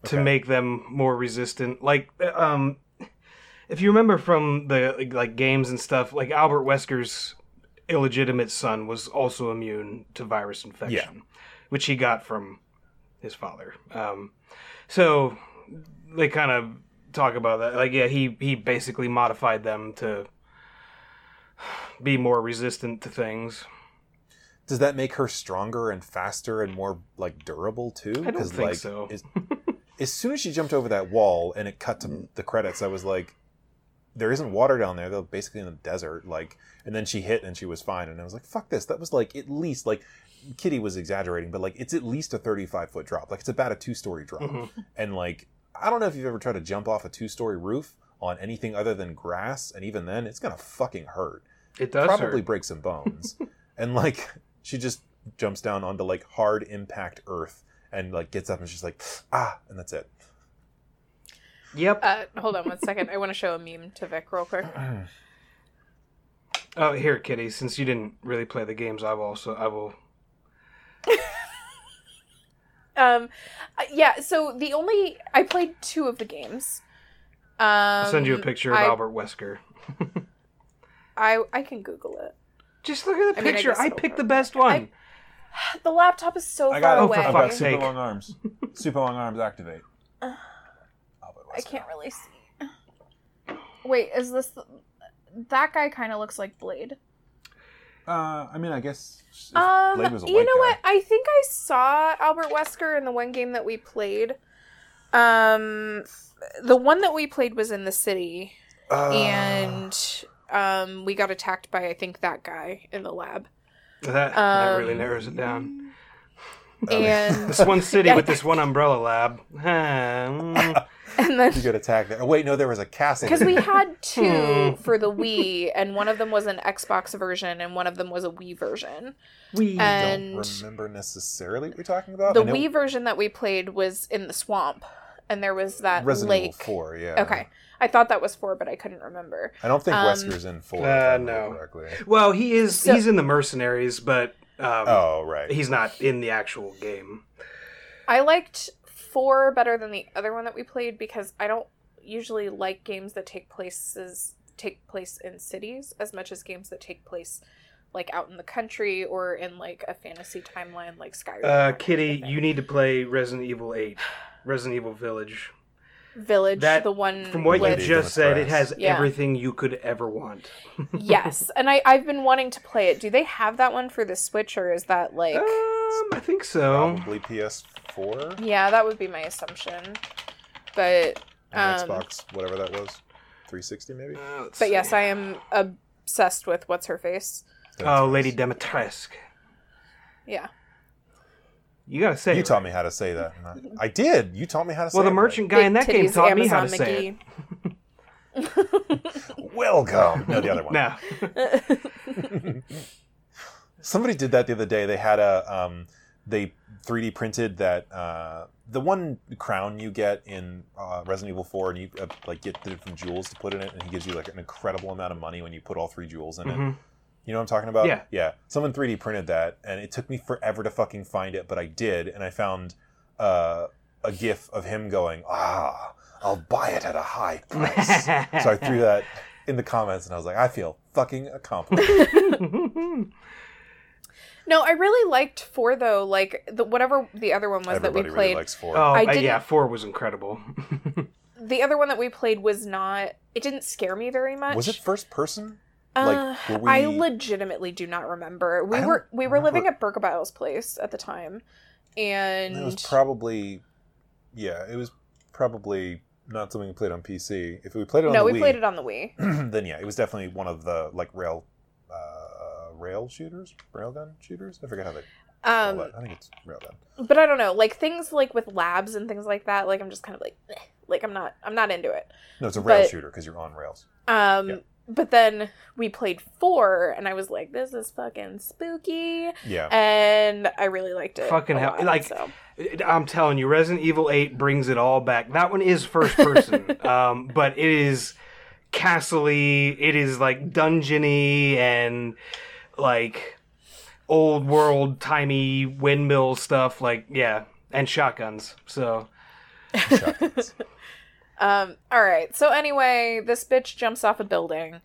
S3: to
S6: Okay.
S3: make them more resistant. Like, um, if you remember from the like, like games and stuff, like Albert Wesker's illegitimate son was also immune to virus infection, which he got from his father. Um, so they kind of talk about that. Like, yeah, he he basically modified them to be more resistant to things.
S6: Does that make her stronger and faster and more like durable too?
S3: I don't think
S6: like,
S3: so.
S6: As, as soon as she jumped over that wall and it cut to the credits, I was like, "There isn't water down there. They're basically in the desert." Like, and then she hit and she was fine, and I was like, "Fuck this!" That was like at least like Kitty was exaggerating, but like it's at least a thirty-five foot drop. Like it's about a two-story drop,
S3: Mhm.
S6: and like I don't know if you've ever tried to jump off a two-story roof on anything other than grass, and even then, it's gonna fucking hurt
S3: It does
S6: probably
S3: hurt.
S6: break some <laughs> bones. and like she just jumps down onto like hard impact earth and like gets up and she's like ah and that's it.
S3: Yep.
S4: Uh, hold on one second. I want to show a meme to Vic real quick. <clears throat>
S3: Oh, here, Kitty. Since you didn't really play the games, I will also I will. <laughs>
S4: Um, uh, yeah. So the only I played two of the games. Um,
S3: I'll send you a picture of
S4: I,
S3: Albert Wesker. <laughs>
S4: I I can Google it.
S3: Just look at the
S4: I mean, I
S3: picture.
S4: guess
S3: I, picked the best one.
S4: I- <sighs> The laptop is so
S6: I
S4: far
S6: got
S3: Oh,
S6: it.
S3: for
S4: away.
S6: I've got super long arms. Super long arms activate. Albert
S4: I can't really see. Wait, is this the... that guy? Kind of looks like Blade.
S6: Uh, I mean, I guess.
S4: Um,
S6: Blade was a
S4: you know
S6: guy.
S4: what? I think I saw Albert Wesker in the one game that we played. Um, the one that we played was in the city,
S6: Uh,
S4: and um, we got attacked by I think that guy in the lab.
S3: That, that really
S4: Um,
S3: narrows it down.
S4: And <laughs>
S3: This one city
S4: Yeah.
S3: with <laughs> this one umbrella lab. <laughs> Hmm.
S4: and then
S6: you got attacked there. Oh wait, no, there was a castle.
S4: because we <laughs> had
S3: Hmm.
S4: two for the Wii, and one of them was an Xbox version, and one of them was a Wii version.
S3: we
S6: I
S4: and-
S6: don't remember necessarily what you're talking about.
S4: The
S6: I know
S4: Wii version that we played was in the swamp, and there was that
S6: Resident
S4: lake.
S6: Evil Four, yeah.
S4: Okay, I thought that was four, but I couldn't remember.
S6: I don't think
S4: Um,
S6: Wesker's in four. if
S3: Uh, no.
S6: Correctly.
S3: well, he is.
S4: So-
S3: he's in the mercenaries, but um,
S6: Oh right.
S3: he's not in the actual game.
S4: I liked four better than the other one that we played because I don't usually like games that take places take place in cities as much as games that take place like out in the country or in like a fantasy timeline like Skyrim.
S3: Uh, Kitty, you need to play Resident Evil Eight, Resident Evil Village.
S4: Village,
S3: that-
S4: the one
S3: From what
S4: with
S3: you just said, it has
S4: Yeah.
S3: everything you could ever want. <laughs>
S4: yes, and I I've been wanting to play it. Do they have that one for the Switch or is that like?
S3: Um, I think so.
S6: Probably PS4
S4: yeah, that would be my assumption. But Um,
S6: Xbox, whatever that was, 360 maybe.
S3: Uh,
S4: but
S3: see.
S4: yes, I am obsessed with what's her face.
S3: Oh, Lady Dimitrescu.
S4: Yeah.
S3: You gotta say.
S6: You
S3: it
S6: taught
S3: right.
S6: me how to say that. I <laughs> I did. You taught me how to say
S3: Well, the
S6: it
S3: merchant guy in that game
S4: titties,
S3: taught me how to
S4: Amazon
S3: say it.
S4: McGee.
S6: right. <laughs> Welcome. No, the other one.
S3: No. <laughs>
S6: Somebody did that the other day. They had a um, they 3D printed that uh, the one crown you get in uh, Resident Evil 4, and you uh, like get the different jewels to put in it, and he gives you like an incredible amount of money when you put all three jewels in it. You know what I'm talking about?
S3: Yeah.
S6: Yeah. Someone 3D printed that, and it took me forever to fucking find it, but I did, and I found uh, a GIF of him going, "Ah, I'll buy it at a high price." so I threw that <laughs> in the comments, and I was like, "I feel fucking accomplished." <laughs>
S4: No, I really liked four though. Like the whatever the other one was
S6: Everybody
S4: that we played.
S6: really
S4: played.
S6: likes four.
S3: oh,
S4: I
S3: uh, yeah,
S4: didn't-
S3: four was incredible. <laughs>
S4: the other one that we played was not. It didn't scare me very much.
S6: Was it first person?
S4: Uh,
S6: Like, were
S4: I legitimately do not remember. We were we were living
S6: remember-
S4: at Burkabile's place at the time, and
S6: It was probably, yeah, it was probably not something we played on PC. If we played it on
S4: no,
S6: the
S4: we
S6: Wii,
S4: played it on the Wii. <clears throat>
S6: then yeah, it was definitely one of the like rail, uh, rail shooters, railgun shooters. I forget how they.
S4: Um,
S6: I think it's then.
S4: but I don't know, like things like with labs and things like that. Like I'm just kind of like, eh. like I'm not, I'm not into it.
S6: No, it's a rail
S4: but-
S6: shooter because you're on rails.
S4: Um,
S6: Yeah.
S4: But then we played four, and I was like, this is fucking spooky,
S6: Yeah.
S4: and I really liked it.
S3: Fucking hell,
S4: lot,
S3: like-
S4: so.
S3: I'm telling you, Resident Evil 8 brings it all back. That one is first person, <laughs> um, but it is castle-y, it is like dungeony and like old world timey windmill stuff. Like, yeah, and shotguns. So,
S6: Shotguns. <laughs>
S4: Um, all right. So anyway, this bitch jumps off a building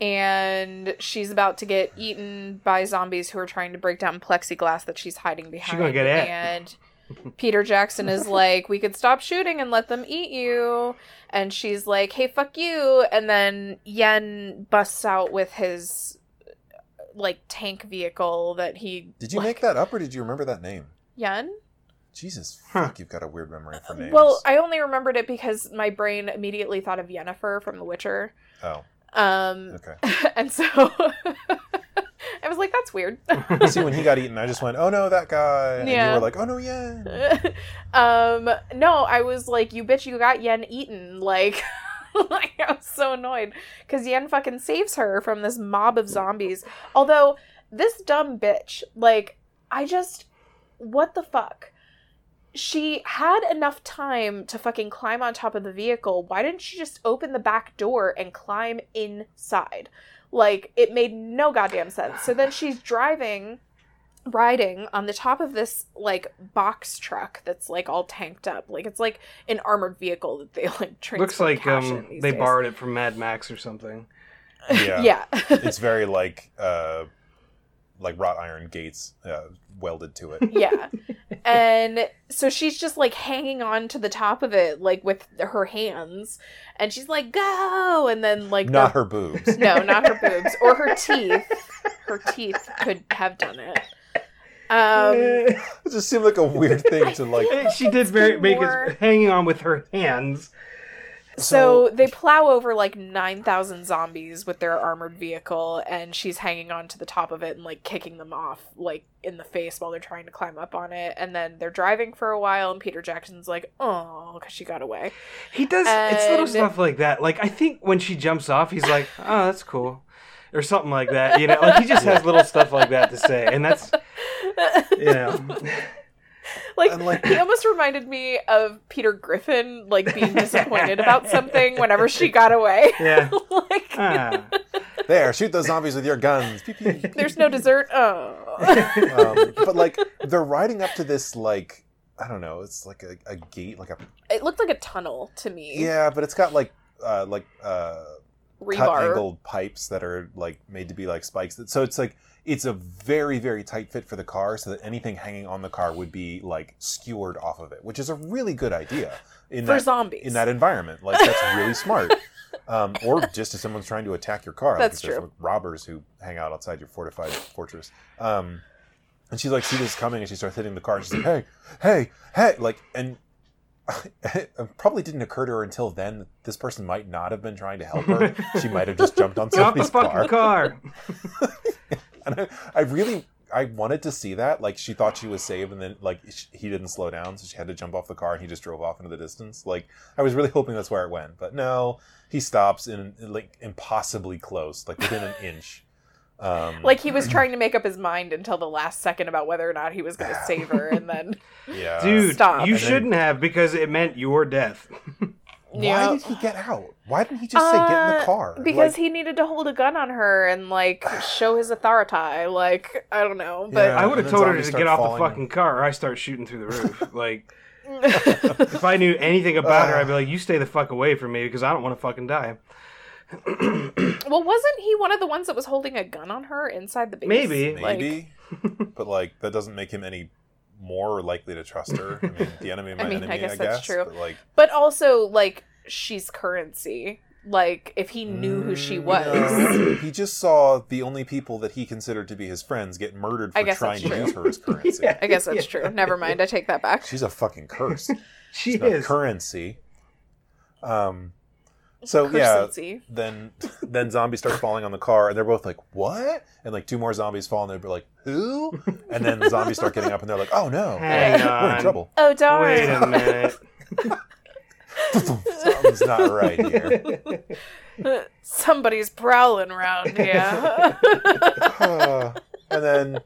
S4: and she's about to get eaten by zombies who are trying to break down plexiglass that she's hiding behind.
S3: gonna get it.
S4: And Peter Jackson is <laughs> like, "We could stop shooting and let them eat you." And she's like, "Hey, fuck you." And then Yen busts out with his like tank vehicle that he
S6: Did you
S4: like,
S6: make that up or did you remember that name?
S4: Yen?
S6: Jesus,
S3: Huh.
S6: fuck, you've got a weird memory for names.
S4: Well, I only remembered it because my brain immediately thought of Yennefer from The Witcher.
S6: oh,
S4: Um,
S6: okay. <laughs>
S4: and so <laughs> I was like, that's weird.
S6: See, when he got eaten, I just went, "Oh no, that guy," and
S4: Yeah.
S6: you were like, "Oh no, yeah." <laughs>
S4: um, no, I was like, you bitch, you got Yen eaten. Like, like I was so annoyed because Yen fucking saves her from this mob of zombies. Although, this dumb bitch, like, I just, what the fuck? She had enough time to fucking climb on top of the vehicle. Why didn't she just open the back door and climb inside? Like, it made no goddamn sense. So then she's driving riding on the top of this like box truck that's like all tanked up like it's like an armored vehicle that they like transport
S3: looks like
S4: cash in
S3: um,
S4: these
S3: they
S4: days.
S3: borrowed it from Mad Max or something.
S6: Yeah. <laughs>
S4: yeah
S6: it's very like uh, like wrought iron gates uh, welded to it.
S4: yeah and so she's just like hanging on to the top of it like with her hands and she's like go and then like
S6: Not
S4: the-
S6: her boobs. <laughs>
S4: no not her boobs or her teeth her teeth could have done it um
S6: It just seemed like a weird thing to like.
S3: she did very make
S4: more-
S3: it hanging on with her hands.
S4: So they plow over like 9,000 zombies with their armored vehicle, and she's hanging on to the top of it and like kicking them off, like in the face while they're trying to climb up on it. And then they're driving for a while, and Peter Jackson's like, oh, because she got away.
S3: He does it's little stuff like that. Like I think when she jumps off, he's like, "Oh, that's cool," or something like that. You know, like he just has little stuff like that to say, and that's you know, <laughs> <laughs>
S4: Like,
S6: like-
S4: he almost reminded me of Peter Griffin, like being disappointed about <laughs> something whenever she got away. <laughs>
S3: yeah.
S4: like,
S3: Ah.
S6: There, shoot those zombies with your guns.
S4: There's no dessert. Oh.
S6: um, but like they're riding up to this like I don't know. It's like a, a gate, like a
S4: it looked like a tunnel to me.
S6: yeah, but it's got like uh, like uh, cut angled pipes that are like made to be like spikes. So it's like it's a very very tight fit for the car, so that anything hanging on the car would be like skewered off of it, which is a really good idea in
S4: For
S6: that
S4: zombies.
S6: in that environment. Like that's really smart. <laughs> Um, or just if someone's trying to attack your car,
S4: That's
S6: like there's
S4: true.
S6: robbers who hang out outside your fortified fortress. Um, and she's like sees this coming, and she starts hitting the car. And she's like, "Hey, hey, hey!" Like, and <laughs> it probably didn't occur to her until then that this person might not have been trying to help her. she might have just jumped on <laughs>
S3: Get off the
S6: somebody's
S3: fucking
S6: car.
S3: car. <laughs>
S6: And I, I really, I wanted to see that. Like, she thought she was saved, and then like sh he didn't slow down, so she had to jump off the car, and he just drove off into the distance. Like, I was really hoping that's where it went, but no, he stops in like impossibly close, like within an <laughs> inch. Um,
S4: Like he was <clears throat> trying to make up his mind until the last second about whether or not he was going to save her, and then <laughs>
S6: yeah,
S3: Dude,
S4: Stop.
S3: you
S6: And then-
S3: shouldn't have because it meant your death.
S6: Why
S4: Yeah.
S6: did he get out? Why didn't he just say get in the
S4: Uh,
S6: car?
S4: because
S6: Like,
S4: he needed to hold a gun on her and like <sighs> show his authority. Like I don't know, but
S3: I would have told her to get off the
S6: falling.
S3: fucking car or I start shooting through the roof. <laughs> like, <laughs> if I knew anything about her, I'd be like, you stay the fuck away from me because I don't want to fucking die. <clears throat>
S4: well, wasn't he one of the ones that was holding a gun on her inside the base?
S3: Maybe.
S4: Like,
S6: maybe, but like that doesn't make him any more likely to trust her. I mean, the enemy <laughs> of my
S4: I mean, I
S6: enemy. I
S4: guess
S6: guess,
S4: that's true.
S6: But like,
S4: but also like she's currency. Like if he knew who she was,
S6: No, <clears throat> he just saw the only people that he considered to be his friends get murdered
S4: I
S6: for
S4: guess
S6: trying to
S4: true.
S6: use her as <laughs> currency.
S3: Yeah.
S4: I guess that's
S3: Yeah.
S4: true. Never mind. I take that back.
S6: She's a fucking curse. <laughs>
S3: She
S6: She's not
S3: is.
S6: currency. Um, So yeah, then then zombies start falling on the car, and they're both like, "What?" And like two more zombies fall, and they're like, "Who?" <laughs> And then the zombies start getting up, and they're like, "Oh no,
S3: Hang
S6: we're in
S3: on.
S6: trouble.
S4: Oh darn!
S3: Wait a minute. <laughs>
S6: Something's not right here." <laughs>
S4: Somebody's prowling around here.
S6: Uh, and then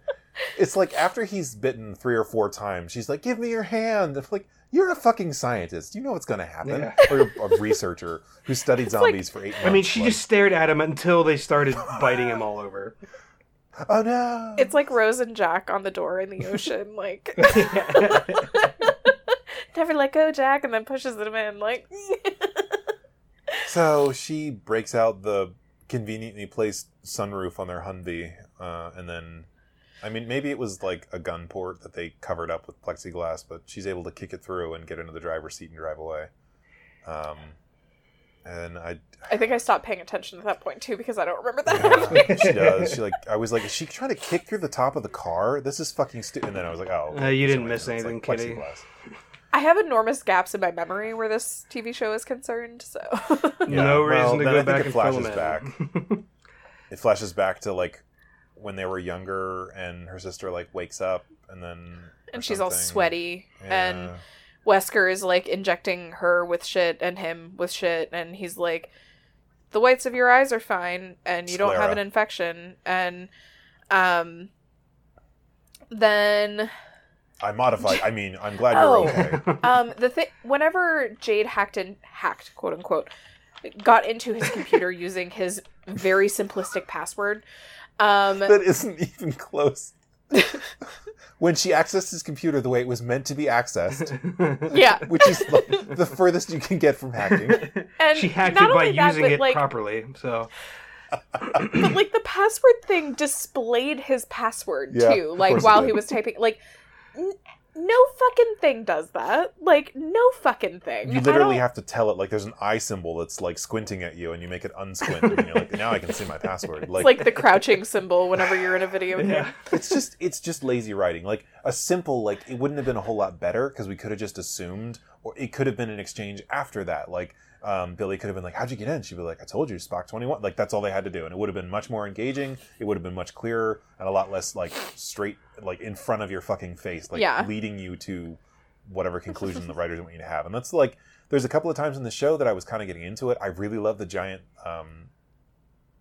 S6: it's like after he's bitten three or four times, she's like, "Give me your hand." I'm like, "You're a fucking scientist. You know what's going to happen."
S3: Yeah.
S6: Or a researcher who studied zombies for eight months.
S3: I mean, she
S6: like,
S3: just stared at him until they started biting him all over.
S6: "Oh no!"
S4: it's like Rose and Jack on the door in the ocean, like <laughs> <laughs> never let go, Jack, and then pushes them in, like. <laughs>
S6: So she breaks out the conveniently placed sunroof on their Humvee, uh, and then, I mean, maybe it was like a gun port that they covered up with plexiglass, but she's able to kick it through and get into the driver's seat and drive away. Um, and I,
S4: I think I stopped paying attention at that point too because I don't remember that.
S6: yeah, she does. She like, I was like, is she trying to kick through the top of the car? This is fucking stupid. And then I was like, oh,
S3: Uh, you didn't miss
S6: is.
S3: Anything,
S6: like
S3: kitty.
S6: plexiglass.
S4: I have enormous gaps in my memory where this TV show is concerned, so
S6: Yeah,
S3: no
S6: well,
S3: reason to
S6: then
S3: go
S6: I think
S3: back
S6: it
S3: and fill
S6: flashes
S3: them
S6: back.
S3: in. <laughs>
S6: it flashes back to like when they were younger and her sister like wakes up and then
S4: and she's all
S6: something.
S4: sweaty and Wesker is like injecting her with shit and him with shit and he's like the whites of your eyes are fine and you don't have an infection and um then
S6: I modified. I mean, I'm glad
S4: Oh.
S6: you're okay. <laughs>
S4: um the thing whenever Jade hacked and hacked quote unquote got into his computer <laughs> using his very simplistic password um
S6: that isn't even close. <laughs> when she accessed his computer the way it was meant to be accessed, <laughs>
S4: yeah
S6: which is like the furthest you can get from hacking.
S4: and
S3: she hacked it by
S4: only that,
S3: using it
S4: like,
S3: properly. So
S4: but like the password thing displayed his password
S6: Yeah,
S4: too like while he was typing like n- no fucking thing does that like no fucking thing
S6: You literally have to tell it like there's an eye symbol that's like squinting at you, and you make it unsquint, and you're like, now I can see my password.
S4: it's like the crouching symbol whenever you're in a video game
S3: yeah. <laughs>
S6: it's just it's just lazy writing like a simple like it wouldn't have been a whole lot better because we could have just assumed or it could have been an exchange after that like um, billy could have been like how'd you get in she'd be like i told you spock 21 like that's all they had to do and it would have been much more engaging it would have been much clearer and a lot less like straight like in front of your fucking face like
S4: Yeah.
S6: leading you to whatever <laughs> conclusion the writers want you to have and that's like there's a couple of times in the show that i was kind of getting into it i really love the giant um,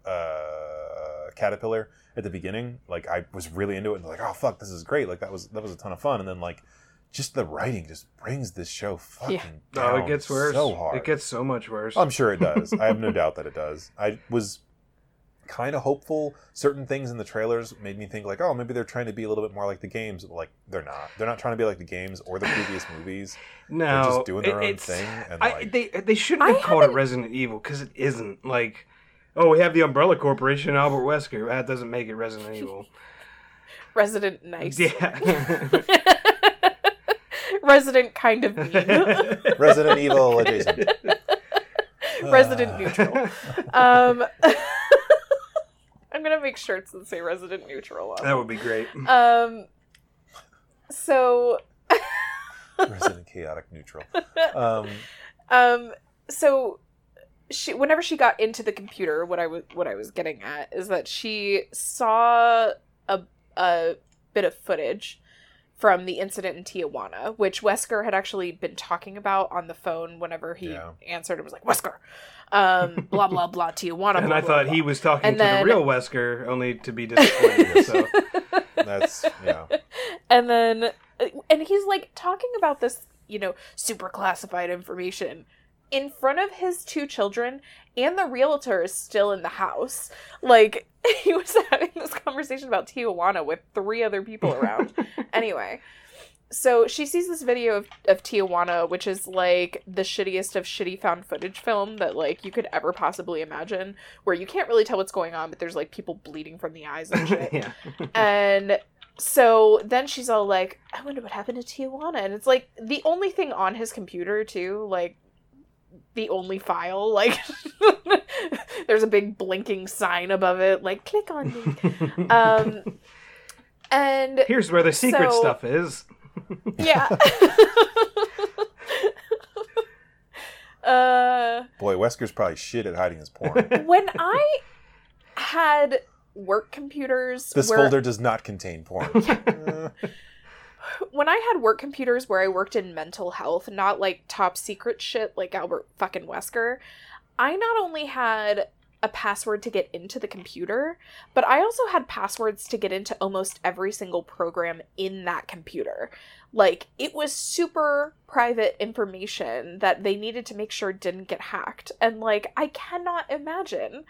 S6: uh, caterpillar at the beginning. Like I was really into it and like, oh fuck, this is great. Like that was that was a ton of fun. And then like just the writing just brings this show fucking
S4: Yeah.
S3: Oh, it gets worse.
S6: so hard.
S3: It gets so much worse.
S6: I'm sure it <laughs> does. I have no doubt that it does. I was kind of hopeful. Certain things in the trailers made me think like, oh, maybe they're trying to be a little bit more like the games. But like they're not. They're not trying to be like the games or the previous movies. <laughs>
S3: no,
S6: They're just doing their
S3: it-
S6: own
S3: it's-
S6: thing. And
S3: I,
S6: like,
S3: they they shouldn't
S4: I
S3: have called it
S4: haven't-
S3: Resident Evil because it isn't. Like, oh, we have the Umbrella Corporation, Albert Wesker. That doesn't make it Resident Evil. <laughs>
S4: resident nice
S3: Yeah.
S4: Resident kind of mean <laughs>
S6: Resident Evil adjacent. <laughs>
S4: resident neutral um <laughs> i'm gonna make shirts that say resident neutral on
S3: that would be great.
S4: um so
S6: Resident chaotic neutral. Um,
S4: Um. So, she whenever she got into the computer, what I was what I was getting at is that she saw a a bit of footage from the incident in Tijuana, which Wesker had actually been talking about on the phone whenever he
S6: Yeah.
S4: answered. It was like Wesker, um, blah blah blah <laughs> Tijuana.
S3: And
S4: blah,
S3: I
S4: blah,
S3: thought
S4: blah.
S3: he was talking
S4: And
S3: to
S4: then-
S3: the real Wesker, only to be disappointed. so <laughs>
S6: that's yeah.
S4: and then and he's like talking about this you know super classified information in front of his two children and the realtor is still in the house like <laughs> he was having this conversation about tijuana with three other people around <laughs> anyway so she sees this video of, of tijuana which is like the shittiest of shitty found footage film that like you could ever possibly imagine where you can't really tell what's going on but there's like people bleeding from the eyes and <laughs> shit
S3: yeah.
S4: and so then she's all like, I wonder what happened to Tijuana. And it's like the only thing on his computer, too, like the only file, like <laughs> there's a big blinking sign above it, like click on me. <laughs> Um, and
S3: Here's where the secret
S4: So-
S3: stuff is. <laughs>
S4: yeah. Uh,
S6: Boy, Wesker's probably shit at hiding his porn.
S4: when I had work computers,
S6: this
S4: where,
S6: folder does not contain porn. Uh,
S4: when I had work computers where I worked in mental health, not like top secret shit like Albert fucking Wesker, I not only had a password to get into the computer, but I also had passwords to get into almost every single program in that computer. Like, it was super private information that they needed to make sure didn't get hacked. And, like, I cannot imagine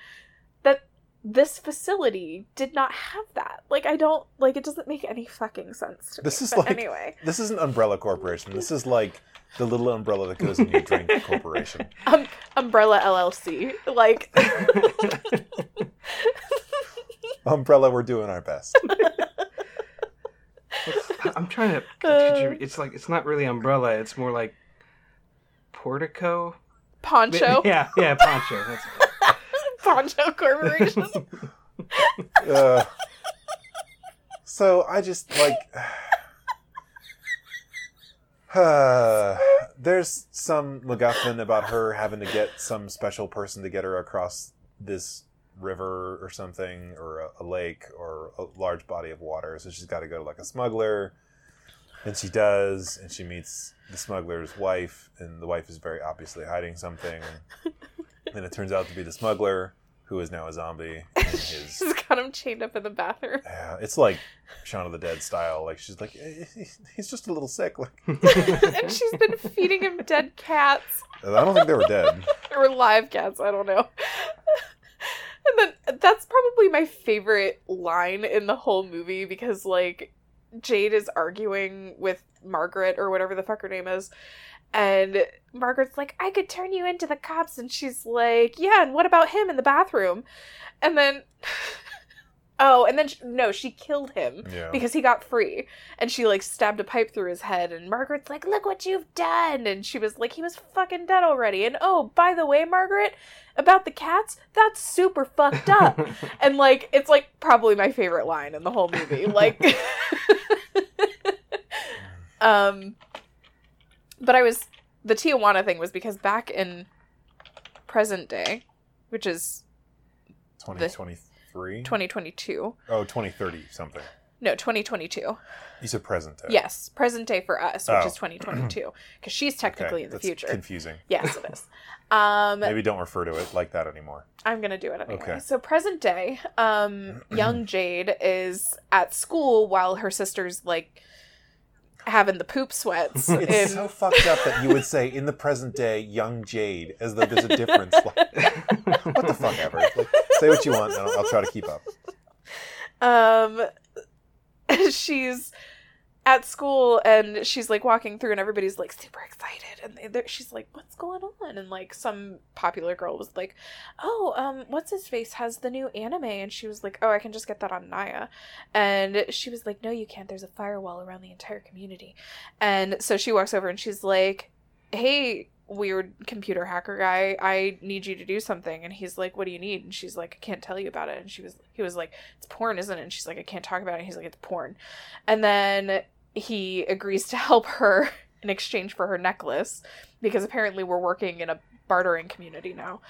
S4: that this facility did not have that. Like, I don't, like, it doesn't make any fucking sense to
S6: This
S4: me.
S6: is
S4: But
S6: like-
S4: anyway.
S6: this is an Umbrella Corporation. This is like the little umbrella that goes in your drink <laughs> corporation.
S4: Um, Umbrella LLC. Like,
S6: Umbrella, we're doing our best.
S3: I'm trying to. picture- It's like it's not really umbrella. It's more like portico.
S4: Poncho. <laughs>
S3: Yeah, yeah, poncho. That's, <laughs>
S4: Poncho Corporation. <laughs>
S6: Uh, so I just like. <sighs> Uh, there's some MacGuffin about her having to get some special person to get her across this river or something, or a, a lake, or a large body of water. So she's got to go to like a smuggler, and she does, and she meets the smuggler's wife, and the wife is very obviously hiding something. And it turns out to be the smuggler, who is now a zombie <laughs> his
S4: She's got him chained up in the bathroom.
S6: yeah, it's like Shaun of the Dead style. Like she's like, "Eh, eh, he's just a little sick. Like <laughs>
S4: and she's been feeding him dead cats
S6: I don't think they were dead. <laughs>
S4: they were live cats, I don't know. and then that's probably my favorite line in the whole movie because like Jade is arguing with Margaret or whatever the fuck her name is. And Margaret's like, I could turn you into the cops. And she's like, Yeah, and what about him in the bathroom? And then, <laughs> oh, and then, sh no, she killed him
S6: Yeah.
S4: because he got free and she like stabbed a pipe through his head and margaret's like look what you've done and she was like he was fucking dead already and oh by the way margaret about the cats that's super fucked up <laughs> and like it's like probably my favorite line in the whole movie like <laughs> um but i was the tijuana thing was because back in present day which is
S6: 2023?
S4: 2022
S6: Oh, 2030 something.
S4: no 2022
S6: You said present day.
S4: Yes, present day for us, which
S6: Oh. <clears throat>
S4: is 2022, because she's
S6: Okay,
S4: technically in the
S6: that's
S4: future.
S6: Confusing.
S4: yes, it is. <laughs> Um,
S6: Maybe don't refer to it like that anymore.
S4: I'm gonna do it anyway.
S6: Okay.
S4: So present day, um, young <clears throat> Jade is at school while her sister's like having the poop sweats.
S6: It's
S4: in,
S6: so fucked up that you would say in the present day, young Jade, as though there's a difference. Like, what the fuck ever. Like, say what you want, and I'll, I'll try to keep up.
S4: um, <laughs> she's at school and she's like walking through and everybody's like super excited and she's like what's going on? And like some popular girl was like oh um what's his face has the new anime. And she was like oh i can just get that on naya. And she was like no you can't. There's a firewall around the entire community. And so she walks over and she's like hey weird computer hacker guy i need you to do something. And he's like what do you need? And she's like i can't tell you about it. And she was he was like it's porn isn't it? And she's like i can't talk about it. And he's like it's porn. And then he agrees to <laughs> help her in exchange for her necklace because apparently we're working in a bartering community now.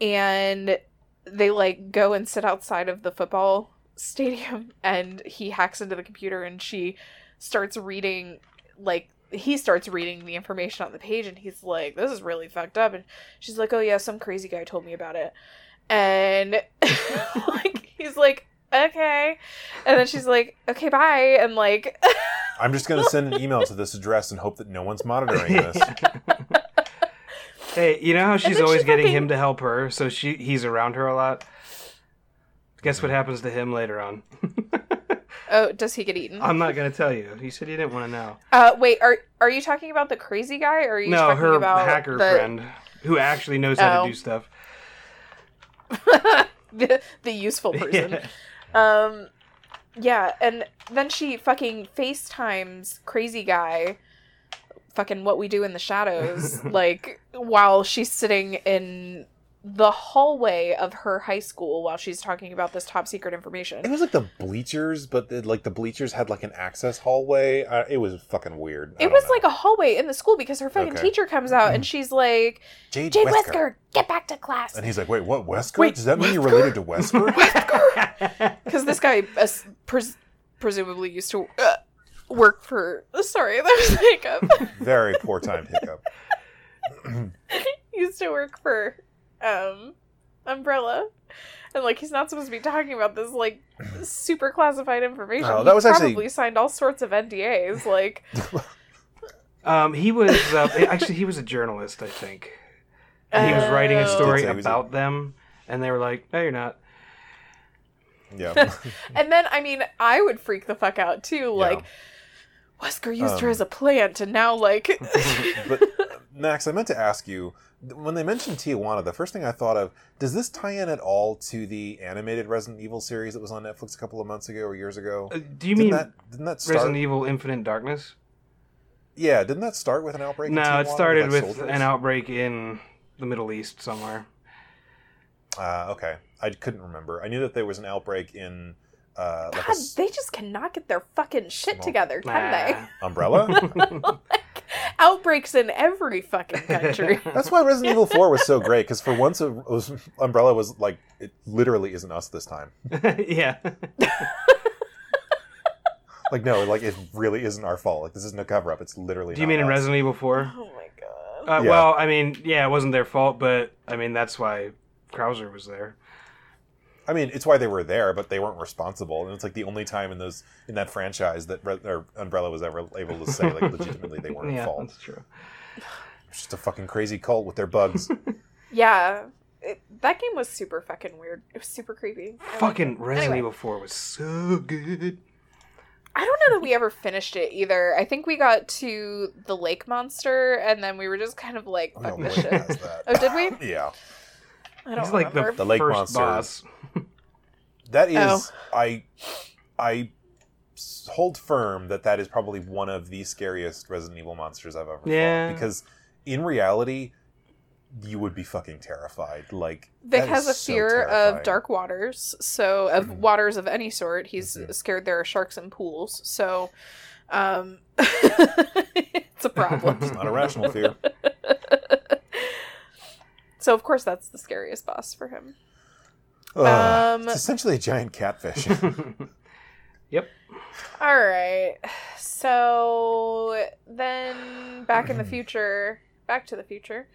S4: And they like go and sit outside of the football stadium <laughs> and he hacks into the computer and she starts reading like he starts reading the information on the page and he's like this is really fucked up and she's like oh yeah some crazy guy told me about it and <laughs> like he's like okay and then she's like okay bye and like <laughs>
S6: I'm just going to send an email to this address and hope that no one's monitoring <laughs> this.
S3: hey, you know how she's always
S4: she
S3: getting
S4: fucking-
S3: him to help her, so she he's around her a lot. Guess what happens to him later on?
S4: Oh does he get eaten
S3: I'm not gonna tell you. You said you didn't want to know.
S4: uh wait are are you talking about the crazy guy or are you
S3: No,
S4: talking
S3: her
S4: about
S3: hacker
S4: the,
S3: friend who actually knows how
S4: Oh.
S3: to do stuff. <laughs>
S4: the, the useful <laughs> person
S3: Yeah.
S4: Um, yeah, and then she fucking FaceTimes crazy guy, fucking what we do in the shadows, <laughs> like while she's sitting in the hallway of her high school while she's talking about this top secret information.
S6: It was like the bleachers, but the, like the bleachers had like an access hallway. Uh, it was fucking weird. I
S4: It was
S6: know.
S4: like a hallway in the school because her fucking
S6: Okay.
S4: teacher comes out and she's like,
S6: Jade,
S4: Jade
S6: Wesker.
S4: Wesker, get back to class.
S6: And he's like, "Wait, what? Wesker?
S4: Wait,
S6: Does that mean you're related to Wesker?" <laughs>
S4: Because this guy uh, pres- presumably used to uh, work for. Sorry, <laughs> that was hiccup.
S6: Very poor time hiccup. <laughs>
S4: used to work for um Umbrella. And like he's not supposed to be talking about this like super classified information.
S6: Oh, that was actually-
S4: probably signed all sorts of NDAs. Like <laughs>
S3: Um, he was uh, actually he was a journalist, I think. And he was writing a
S4: Oh.
S3: story
S6: Did say he was a-
S3: about them, and they were like, "No, you're not."
S6: Yeah. <laughs>
S4: And then I mean I would freak the fuck out too. Like Wesker used her
S6: Um,
S4: as a plant, and now like <laughs>
S6: but Max, I meant to ask you when they mentioned Tijuana. The first thing I thought of does this tie in at all to the animated Resident Evil series that was on Netflix a couple of months ago or years ago?
S3: Uh, do you
S6: didn't
S3: mean
S6: that didn't that start?
S3: Resident Evil Infinite Darkness?
S6: Yeah, didn't that start with an outbreak? in
S3: No,
S6: Tijuana
S3: it started
S6: like,
S3: with an outbreak in the Middle East somewhere.
S6: Uh, okay, I couldn't remember. I knew that there was an outbreak in uh, like a
S4: God, they just cannot get their fucking shit
S6: Small-
S4: together, can they?
S3: Nah.
S6: umbrella. <laughs> <laughs> <laughs>
S4: Outbreaks in every fucking country. <laughs>
S6: That's why Resident Evil Four was so great because for once it was, Umbrella was like it literally isn't us this time. <laughs>
S3: yeah.
S6: Like no, like it really isn't our fault. Like this isn't a cover up. It's literally.
S3: Do you
S6: not
S3: mean in. Resident Evil 4?
S4: oh my god.
S3: Uh,
S6: Yeah.
S3: Well, I mean, yeah, it wasn't their fault, but I mean, that's why Krauser was there.
S6: I mean, it's why they were there, but they weren't responsible, and it's like the only time in those in that franchise that Re- or Umbrella was ever able to say like legitimately they weren't <laughs>
S3: yeah,
S6: at fault.
S3: that's true.
S6: It's just a fucking crazy cult with their bugs. <laughs>
S4: Yeah. It, that game was super fucking weird. It was super creepy. I liked
S3: Fucking
S4: it.
S3: Resident
S4: Anyway,
S3: Evil 4 was so good.
S4: I don't know that we ever finished it either. I think we got to the lake monster and then we were just kind of like,
S6: Oh,
S4: fuck this shit.
S6: that.
S4: Oh, did we? <laughs>
S6: Yeah,
S4: I don't
S3: He's like the,
S4: remember.
S6: The lake
S3: first
S6: monster.
S3: boss. <laughs>
S6: that is
S4: Oh.
S6: I I s- hold firm that that is probably one of the scariest Resident Evil monsters I've ever
S3: Yeah.
S6: fought because in reality you would be fucking terrified. Like
S4: Vic
S6: that
S4: has
S6: is
S4: a
S6: so
S4: fear
S6: terrifying.
S4: of dark waters, so of
S6: Mhm.
S4: waters of any sort. He's
S6: Mhm.
S4: scared there are sharks in pools, so um <laughs> it's a problem.
S6: It's not a rational fear. <laughs>
S4: so of course that's the scariest boss for him.
S6: Ugh,
S4: Um,
S6: it's essentially a giant catfish. <laughs>
S3: yep.
S4: All right. So then back in the future, back to the future.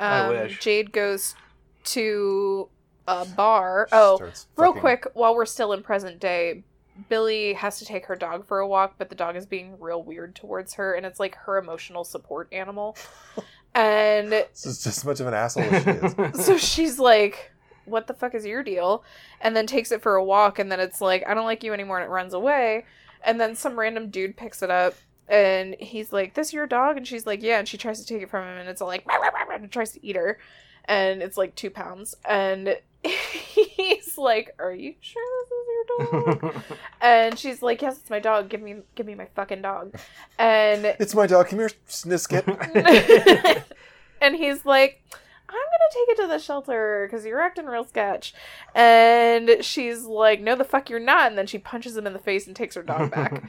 S4: Um,
S3: I wish.
S4: Jade goes to a bar. Oh, real
S6: fucking-
S4: quick, while we're still in present day, Billy has to take her dog for a walk, but the dog is being real weird towards her, and it's like her emotional support animal. <laughs> and
S6: This is just as much of an asshole as she is. <laughs>
S4: so she's like, What the fuck is your deal? And then takes it for a walk, and then it's like, I don't like you anymore, and it runs away. And then some random dude picks it up, and he's like, This your dog? And she's like, Yeah, and she tries to take it from him, and it's like, "Rah, rah, rah, rah," and tries to eat her. And it's like two pounds. And <laughs> he's like, Are you sure this is your dog? <laughs> and she's like, Yes, it's my dog. Give me give me my fucking dog. And <laughs>
S6: It's my dog. Come here, Sniskit. <laughs>
S4: and he's like, I'm gonna take it to the shelter because you're acting real sketch. And she's like, No, the fuck you're not. And then she punches him in the face and takes her dog back.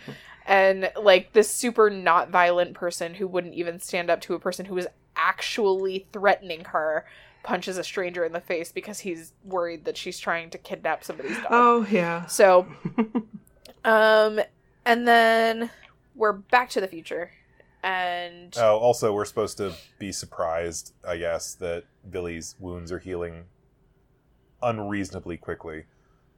S4: and like this super not violent person who wouldn't even stand up to a person who was actually threatening her punches a stranger in the face because he's worried that she's trying to kidnap somebody's dog.
S3: oh, yeah.
S4: So, <laughs> um, and then we're back to the future, and
S6: Oh, also, we're supposed to be surprised, I guess, that Billy's wounds are healing unreasonably quickly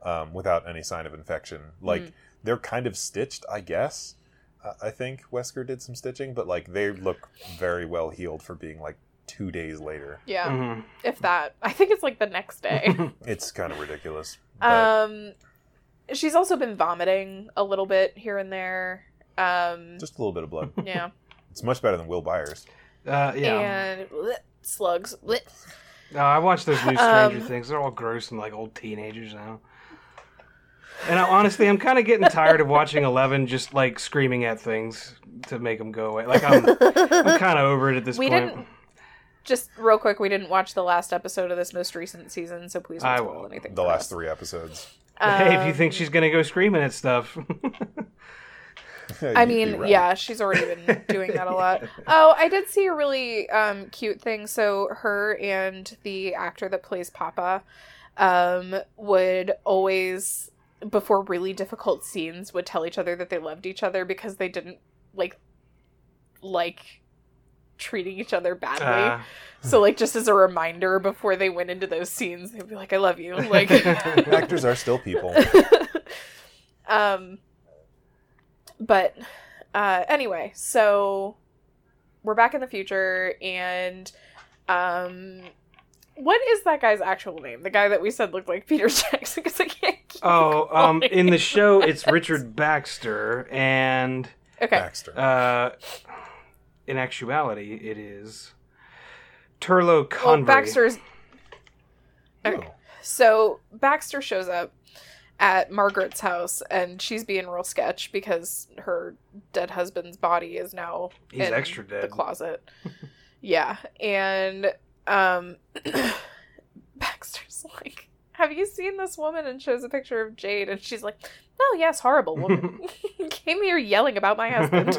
S6: um, without any sign of infection. Like,
S4: Mm.
S6: they're kind of stitched, I guess. Uh, I think Wesker did some stitching, but, like, they look very well healed for being, like, two days later.
S4: yeah,
S3: Mhm.
S4: if that, I think it's like the next day. <laughs>
S6: It's kind of ridiculous. But
S4: um, she's also been vomiting a little bit here and there. Um,
S6: just a little bit of blood.
S4: yeah, <laughs>
S6: It's much better than Will Byers.
S3: Uh, yeah.
S4: and bleh, slugs. bleh.
S3: No, I watched those new Stranger
S4: Um,
S3: Things. They're all gross and like old teenagers now. And I, honestly, I'm kind of getting tired of watching Eleven just like screaming at things to make them go away. Like I'm, I'm <laughs> kind of over it at this
S4: We
S3: point.
S4: didn't- just real quick, we didn't watch the last episode of this most recent season, so please don't
S3: I
S4: spoil
S3: won't.
S4: anything.
S6: The
S4: for
S6: last
S4: us.
S6: three episodes.
S3: hey, if you
S4: Um,
S3: think she's gonna go screaming at stuff, <laughs> <laughs>
S4: I mean,
S6: right.
S4: yeah, she's already been doing that a lot. <laughs> Oh, I did see a really um, cute thing. So her and the actor that plays Papa um, would always, before really difficult scenes, would tell each other that they loved each other because they didn't like like treating each other badly.
S3: uh,
S4: so like just as a reminder before they went into those scenes, they'd be like, "I love you." <laughs> Like
S6: Actors are still people. <laughs>
S4: um but uh anyway so we're back in the future and um what is that guy's actual name the guy that we said looked like <laughs> peter jackson because i can't keep
S3: oh, um, in the show, it's Richard Baxter, and
S4: okay
S6: Baxter.
S3: uh, in actuality, it is Turlo
S4: well baxter's okay.
S6: Oh.
S4: so baxter shows up at margaret's house and she's being real sketch because her dead husband's body is now
S3: He's
S4: in
S3: extra
S4: the closet. <laughs> yeah, and um, <clears throat> Baxter's like, "Have you seen this woman?" And shows a picture of Jade, and she's like, "Oh yes, horrible woman <laughs> <laughs> came here yelling about my husband."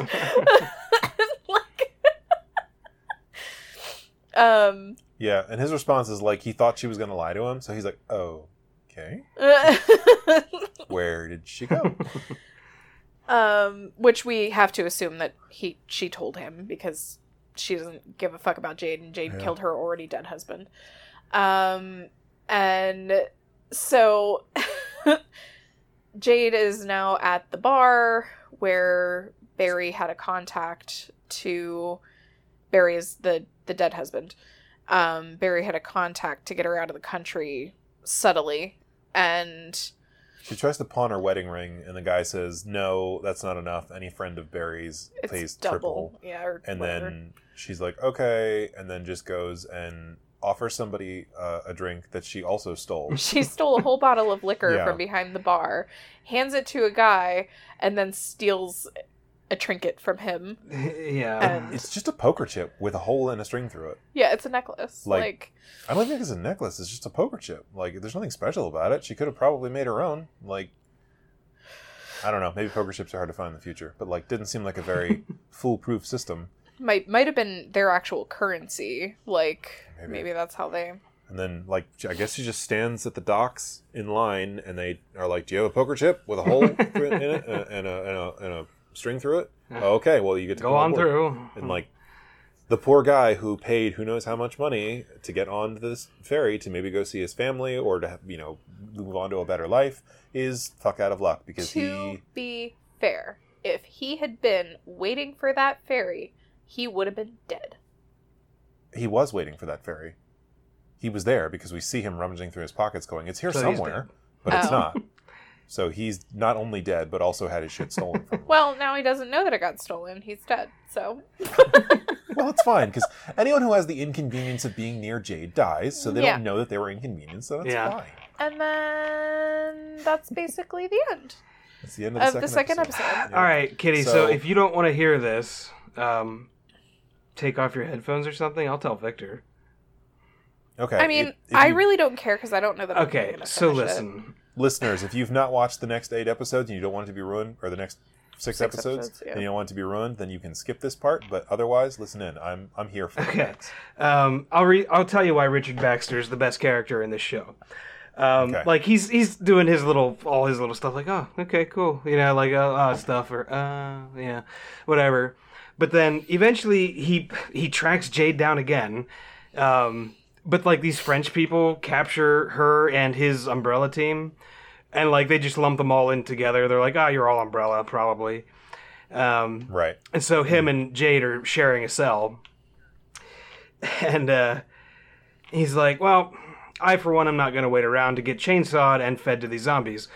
S4: like, um,
S6: Yeah, and his response is like he thought she was going to lie to him, so he's like, "Oh, okay. <laughs> Where did she go?" <laughs>
S4: um, which we have to assume that he she told him because she doesn't give a fuck about Jade, and Jade
S6: Yeah.
S4: killed her already dead husband. Um, and so <laughs> Jade is now at the bar where Barry had a contact to Barry is the the dead husband. Um, Barry had a contact to get her out of the country subtly, and
S6: She tries to pawn her wedding ring, and the guy says, "No, that's not enough. Any friend of Barry's
S4: it's
S6: pays
S4: double.
S6: triple."
S4: Yeah,
S6: And
S4: whatever.
S6: then she's like, "Okay," and then just goes and offers somebody uh, a drink that she also stole. <laughs>
S4: she stole a whole bottle of liquor <laughs>
S6: Yeah.
S4: from behind the bar, hands it to a guy, and then steals a trinket from him. <laughs>
S3: yeah.
S4: And
S6: It's just a poker chip with a hole and a string through it.
S4: yeah, it's a necklace.
S6: Like-
S4: Like,
S6: I don't think it's a necklace. It's just a poker chip. Like, there's nothing special about it. She could have probably made her own. Like, I don't know. Maybe poker chips are hard to find in the future, but like, didn't seem like a very <laughs> foolproof system.
S4: might might have been their actual currency. Like
S6: Maybe.
S4: maybe, that's how they.
S6: And then, like, I guess she just stands at the docks in line, and they are like, "Do you have a poker chip with a hole <laughs> in it and a, and a, and a, and a string through it?"
S3: Yeah.
S6: okay, well, you get to
S3: Go
S6: come
S3: on
S6: board."
S3: through.
S6: And like, the poor guy who paid who knows how much money to get on this ferry to maybe go see his family or to you know move on to a better life is fuck out of luck because he.
S4: To
S6: he
S4: be fair, if he had been waiting for that ferry, he would have been dead.
S6: he was waiting for that ferry. He was there because we see him rummaging through his pockets, going, "It's here
S3: So
S6: somewhere,"
S3: dead.
S6: but it's
S4: Oh.
S6: not. So he's not only dead, but also had his shit stolen from him.
S4: Well, now he doesn't know that it got stolen. He's dead. So <laughs>
S6: Well, it's fine because anyone who has the inconvenience of being near Jade dies, so they
S4: Yeah.
S6: don't know that they were inconvenienced. So that's
S3: Yeah.
S6: fine.
S4: and then that's basically the end.
S6: That's the end of the
S4: Of
S6: second
S4: the second
S6: episode.
S4: episode.
S6: Yeah.
S3: All right, Kitty. So,
S6: So-
S3: if you don't want to hear this, um, take off your headphones or something. I'll tell Victor.
S6: Okay.
S4: I mean,
S6: if- if
S4: I
S6: you-
S4: really don't care because I don't know that. I'm
S3: Okay,
S4: gonna
S3: so
S4: finish it.
S3: listen.
S6: listeners, if you've not watched the next eight episodes and you don't want it to be ruined, or the next six,
S4: Six
S6: episodes,
S4: episodes, yeah.
S6: and you don't want it to be ruined, then you can skip this part. But otherwise, listen in. I'm I'm here for
S3: Okay.
S6: it.
S3: Um, I'll re- I'll tell you why Richard Baxter is the best character in this show. Um,
S6: Okay.
S3: Like he's he's doing his little all his little stuff like oh okay cool you know like uh, uh stuff or uh yeah whatever, but then eventually he he tracks Jade down again, um, but like these French people capture her and his umbrella team, and like they just lump them all in together. They're like ah you're all umbrella probably. Um,
S6: Right.
S3: and so him and Jade are sharing a cell. And uh, he's like, Well, I, for one, I'm not going to wait around to get chainsawed and fed to these zombies.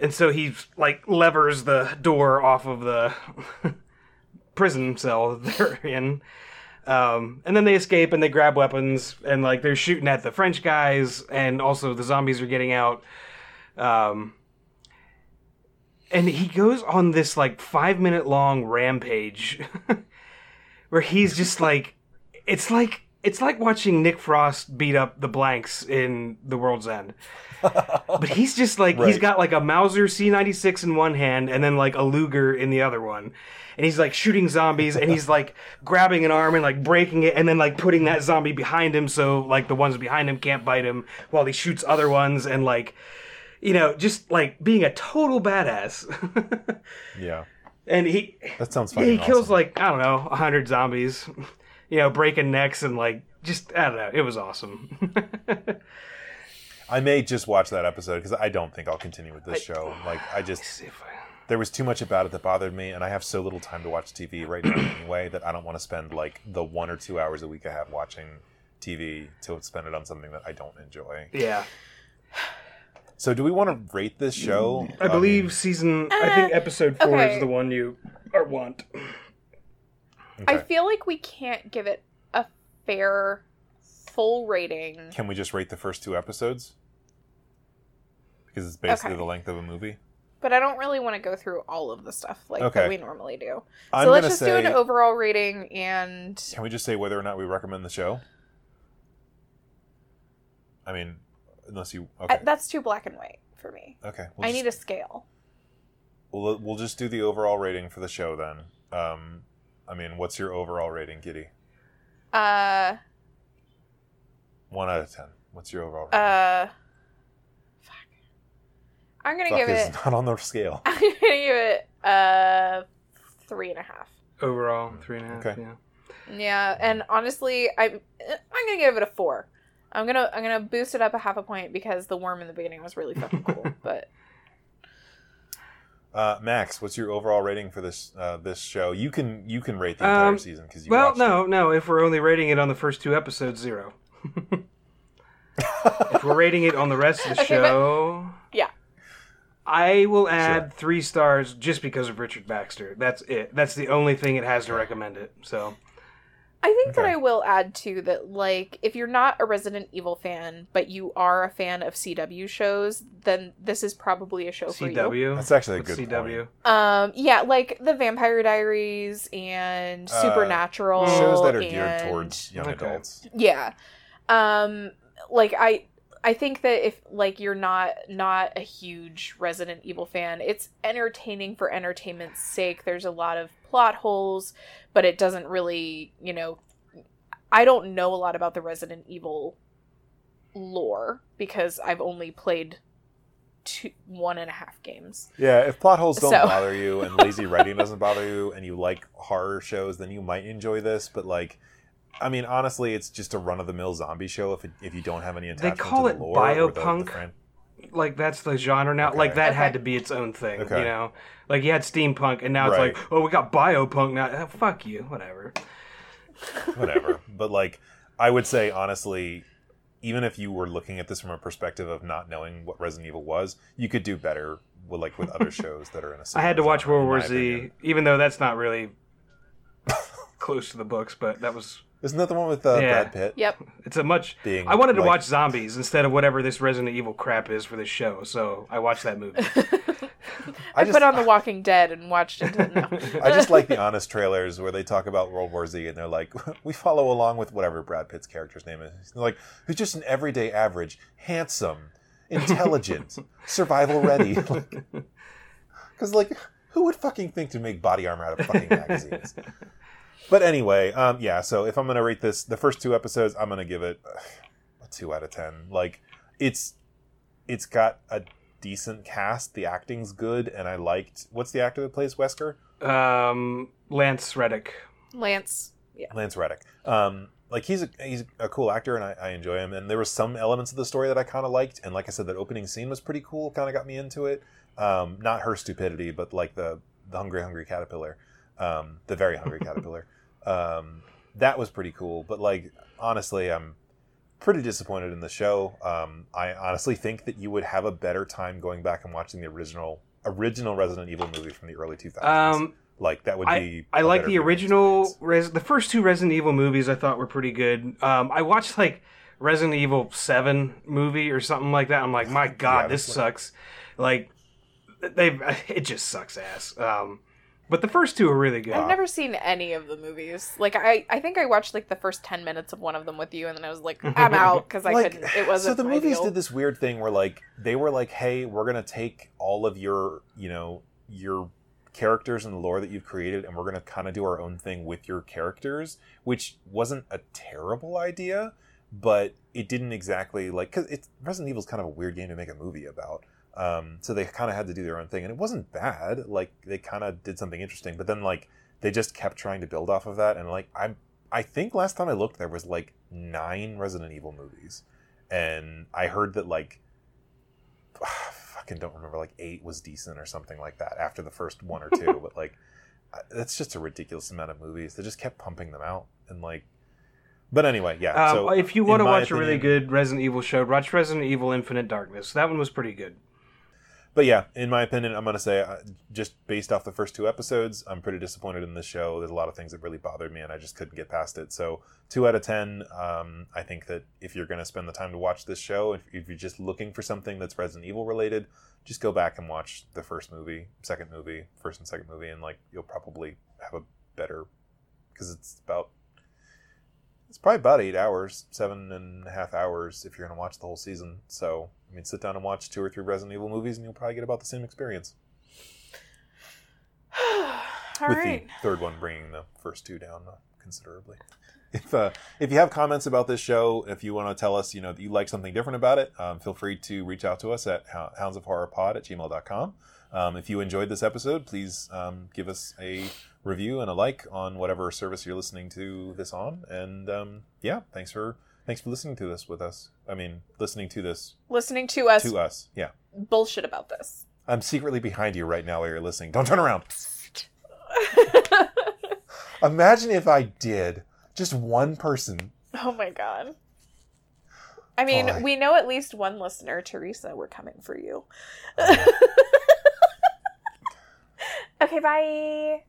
S3: And so he, like, levers the door off of the <laughs> prison cell they're in. Um, and then they escape and they grab weapons and, like, they're shooting at the French guys, and also the zombies are getting out. Um, and he goes on this like five minute long rampage <laughs> where he's just like it's like it's like watching Nick Frost beat up the blanks in The World's End. <laughs> but he's just like he's got like a Mauser C96 in one hand and then like a Luger in the other one. And he's like shooting zombies and he's like grabbing an arm and like breaking it and then like putting that zombie behind him so like the ones behind him can't bite him while he shoots other ones and like you know, just like being a total badass. <laughs>
S6: Yeah,
S3: and he
S6: that sounds fucking
S3: he kills
S6: awesome.
S3: like I don't know, a hundred zombies, you know, breaking necks and like just I don't know. It was awesome. <laughs>
S6: I may just watch that episode because I don't think I'll continue with this show. Like, I just
S3: I-
S6: there was too much about it that bothered me, and I have so little time to watch TV right now <clears throat> anyway that I don't want to spend like the one or two hours a week I have watching TV to spend it on something that I don't enjoy.
S3: yeah,
S6: So, do we want to rate this show?
S3: I believe season. I uh, think episode four
S4: okay.
S3: is the one you or want.
S4: I feel like we can't give it a fair full rating.
S6: Can we just rate the first two episodes? Because it's basically
S4: Okay.
S6: the length of a movie.
S4: But I don't really want to go through all of the stuff like
S6: Okay.
S4: that we normally do.
S6: I'm
S4: so let's just
S6: say,
S4: do an overall rating and
S6: Can we just say whether or not we recommend the show? I mean, unless you okay,
S4: I, that's too black and white for me.
S6: okay. We'll
S4: I
S6: just,
S4: need a scale.
S6: We'll, we'll just do the overall rating for the show then. Um, I mean, what's your overall rating, Giddy?
S4: Uh
S6: One out of ten. What's your overall rating?
S4: uh fuck. I'm gonna
S6: Fuck
S4: give
S6: is
S4: it
S6: not on the scale. <laughs>
S4: I'm gonna give it uh three and a half.
S3: Overall, three and a half.
S6: Okay.
S3: Yeah.
S4: Yeah, and honestly, I'm I'm gonna give it a four. I'm gonna I'm gonna boost it up a half a point because the worm in the beginning was really fucking cool. <laughs> but
S6: Uh, Max, what's your overall rating for this uh, this show? You can you can rate the entire
S3: Um,
S6: season because you
S3: Well,
S6: watched
S3: no, no. If we're only rating it on the first two episodes, zero. if we're rating it on the rest of the <laughs>
S4: Okay, but-
S3: show,
S4: Yeah.
S3: I will add three stars just because of Richard Baxter. That's it. That's the only thing it has to recommend it. So
S4: I think that I will add too that like if you're not a Resident Evil fan but you are a fan of CW shows, then this is probably a show for you.
S3: CW.
S6: That's actually a good
S3: CW.
S6: point.
S4: Um, yeah, like the Vampire Diaries and
S6: Uh,
S4: Supernatural
S6: Shows that are geared towards young
S3: Okay.
S6: adults.
S4: yeah um like i i think that if like you're not not a huge resident evil fan it's entertaining for entertainment's sake there's a lot of plot holes but it doesn't really you know i don't know a lot about the resident evil lore because i've only played two one and a half games
S6: Yeah, if plot holes don't
S4: So-
S6: bother you and lazy writing doesn't bother you and you like horror shows, then you might enjoy this. But like, I mean, honestly, it's just a run of the mill zombie show. If it, if you don't have any attachment
S3: call
S6: to
S3: it
S6: the lore or the- the
S3: biopunk.
S6: fran-
S3: Like that's the genre now.
S6: Okay.
S3: Like that had to be its own thing.
S6: Okay.
S3: You know, like you had steampunk, and now
S6: Right.
S3: it's like, oh, we got biopunk now. Oh, fuck you, whatever.
S6: whatever. <laughs> but like, I would say honestly, even if you were looking at this from a perspective of not knowing what Resident Evil was, you could do better with like with other <laughs> shows that are in a.
S3: I had to
S6: similar
S3: watch
S6: genre,
S3: World War Z,
S6: opinion.
S3: even though that's not really close to the books, but that was
S6: Isn't that the one with uh,
S3: Yeah.
S6: Brad Pitt?
S4: yep
S3: it's a much.
S6: Being
S3: I wanted to
S6: like-
S3: watch zombies instead of whatever this Resident Evil crap is for this show, so I watched that movie. <laughs>
S4: i,
S6: just-
S4: put on the walking dead and watched it no. <laughs>
S6: I just like the honest trailers where they talk about World War Z and they're like, <laughs> we follow along with whatever Brad Pitt's character's name is. They're like, who's just an everyday average, handsome, intelligent, survival ready. Because, like, who would fucking think to make body armor out of fucking magazines? But anyway, um, yeah, so if I'm going to rate this, the first two episodes, I'm going to give it uh, a 2 out of 10. Like, it's it's got a decent cast. The acting's good, and I liked. What's the actor that plays Wesker?
S3: um, Lance Reddick.
S4: lance yeah
S6: Lance Reddick. Um, like he's a he's a cool actor, and I, I enjoy him. And there were some elements of the story that I kind of liked. And like I said, that opening scene was pretty cool. Kind of got me into it. Um, not her stupidity, but like the the hungry hungry caterpillar, um, the very hungry caterpillar. Um, that was pretty cool. But like honestly, I'm pretty disappointed in the show. Um, I honestly think that you would have a better time going back and watching the original original Resident Evil movie from the early 2000s.
S3: Um,
S6: like that would
S3: I,
S6: be.
S3: I
S6: a
S3: like the original. Res- the first two Resident Evil movies I thought were pretty good. Um, I watched like Resident Evil Seven movie or something like that. I'm like, my <laughs> god,
S6: Yeah,
S3: this
S6: that's
S3: sucks. Like they, it just sucks ass. Um, But the first two are really good.
S4: I've never seen any of the movies. Like I, I think I watched like the first ten minutes of one of them with you, and then I was like, <laughs> I'm out because I
S6: Like,
S4: couldn't. It wasn't.
S6: so the
S4: my
S6: movies
S4: deal.
S6: did this weird thing where like they were like hey we're gonna take all of your you know your characters and the lore that you've created and we're gonna kind of do our own thing with your characters which wasn't a terrible idea but it didn't exactly like because it's resident evil's kind of a weird game to make a movie about um, so they kind of had to do their own thing and it wasn't bad like they kind of did something interesting but then like they just kept trying to build off of that and like i'm i think last time i looked there was like nine resident evil movies and I heard that like <sighs> fucking don't remember like eight was decent or something like that after the first one or two, <laughs> but like that's just a ridiculous amount of movies. They just kept pumping them out and like. But anyway, yeah.
S3: Um,
S6: so
S3: if you want to watch a really good Resident Evil show, watch Resident Evil Infinite Darkness. That one was pretty good.
S6: But yeah, in my opinion, I'm to say uh, just based off the first two episodes, I'm pretty disappointed in this show. There's a lot of things that really bothered me, and I just couldn't get past it. So two out of ten. Um, I think that if you're to spend the time to watch this show, if, if you're just looking for something that's Resident Evil related, just go back and watch the first movie, second movie, first and second movie, and like you'll probably have a better because it's about it's probably about eight hours, seven and a half hours if you're going to watch the whole season. So, I mean, sit down and watch two or three Resident Evil movies, and you'll probably get about the same experience. <sighs>
S4: All
S6: with
S4: right.
S6: the third one bringing the first two down uh, considerably. If uh, if you have comments about this show, if you want to tell us, you know, that you like something different about it, um, feel free to reach out to us at hou- houndsofhorrorpod at gmail.com. Um, if you enjoyed this episode, please um, give us a review and a like on whatever service you're listening to this on. And um, yeah, thanks for thanks for listening to this with us. I mean, listening to this
S4: Listening to us
S6: to us. Yeah,
S4: bullshit about this.
S6: I'm secretly behind you right now while you're listening. Don't turn around. <laughs> Imagine if I did. Just one person.
S4: Oh my god. I mean,
S6: Boy.
S4: we know at least one listener, Teresa. We're coming for you. <laughs> okay, bye.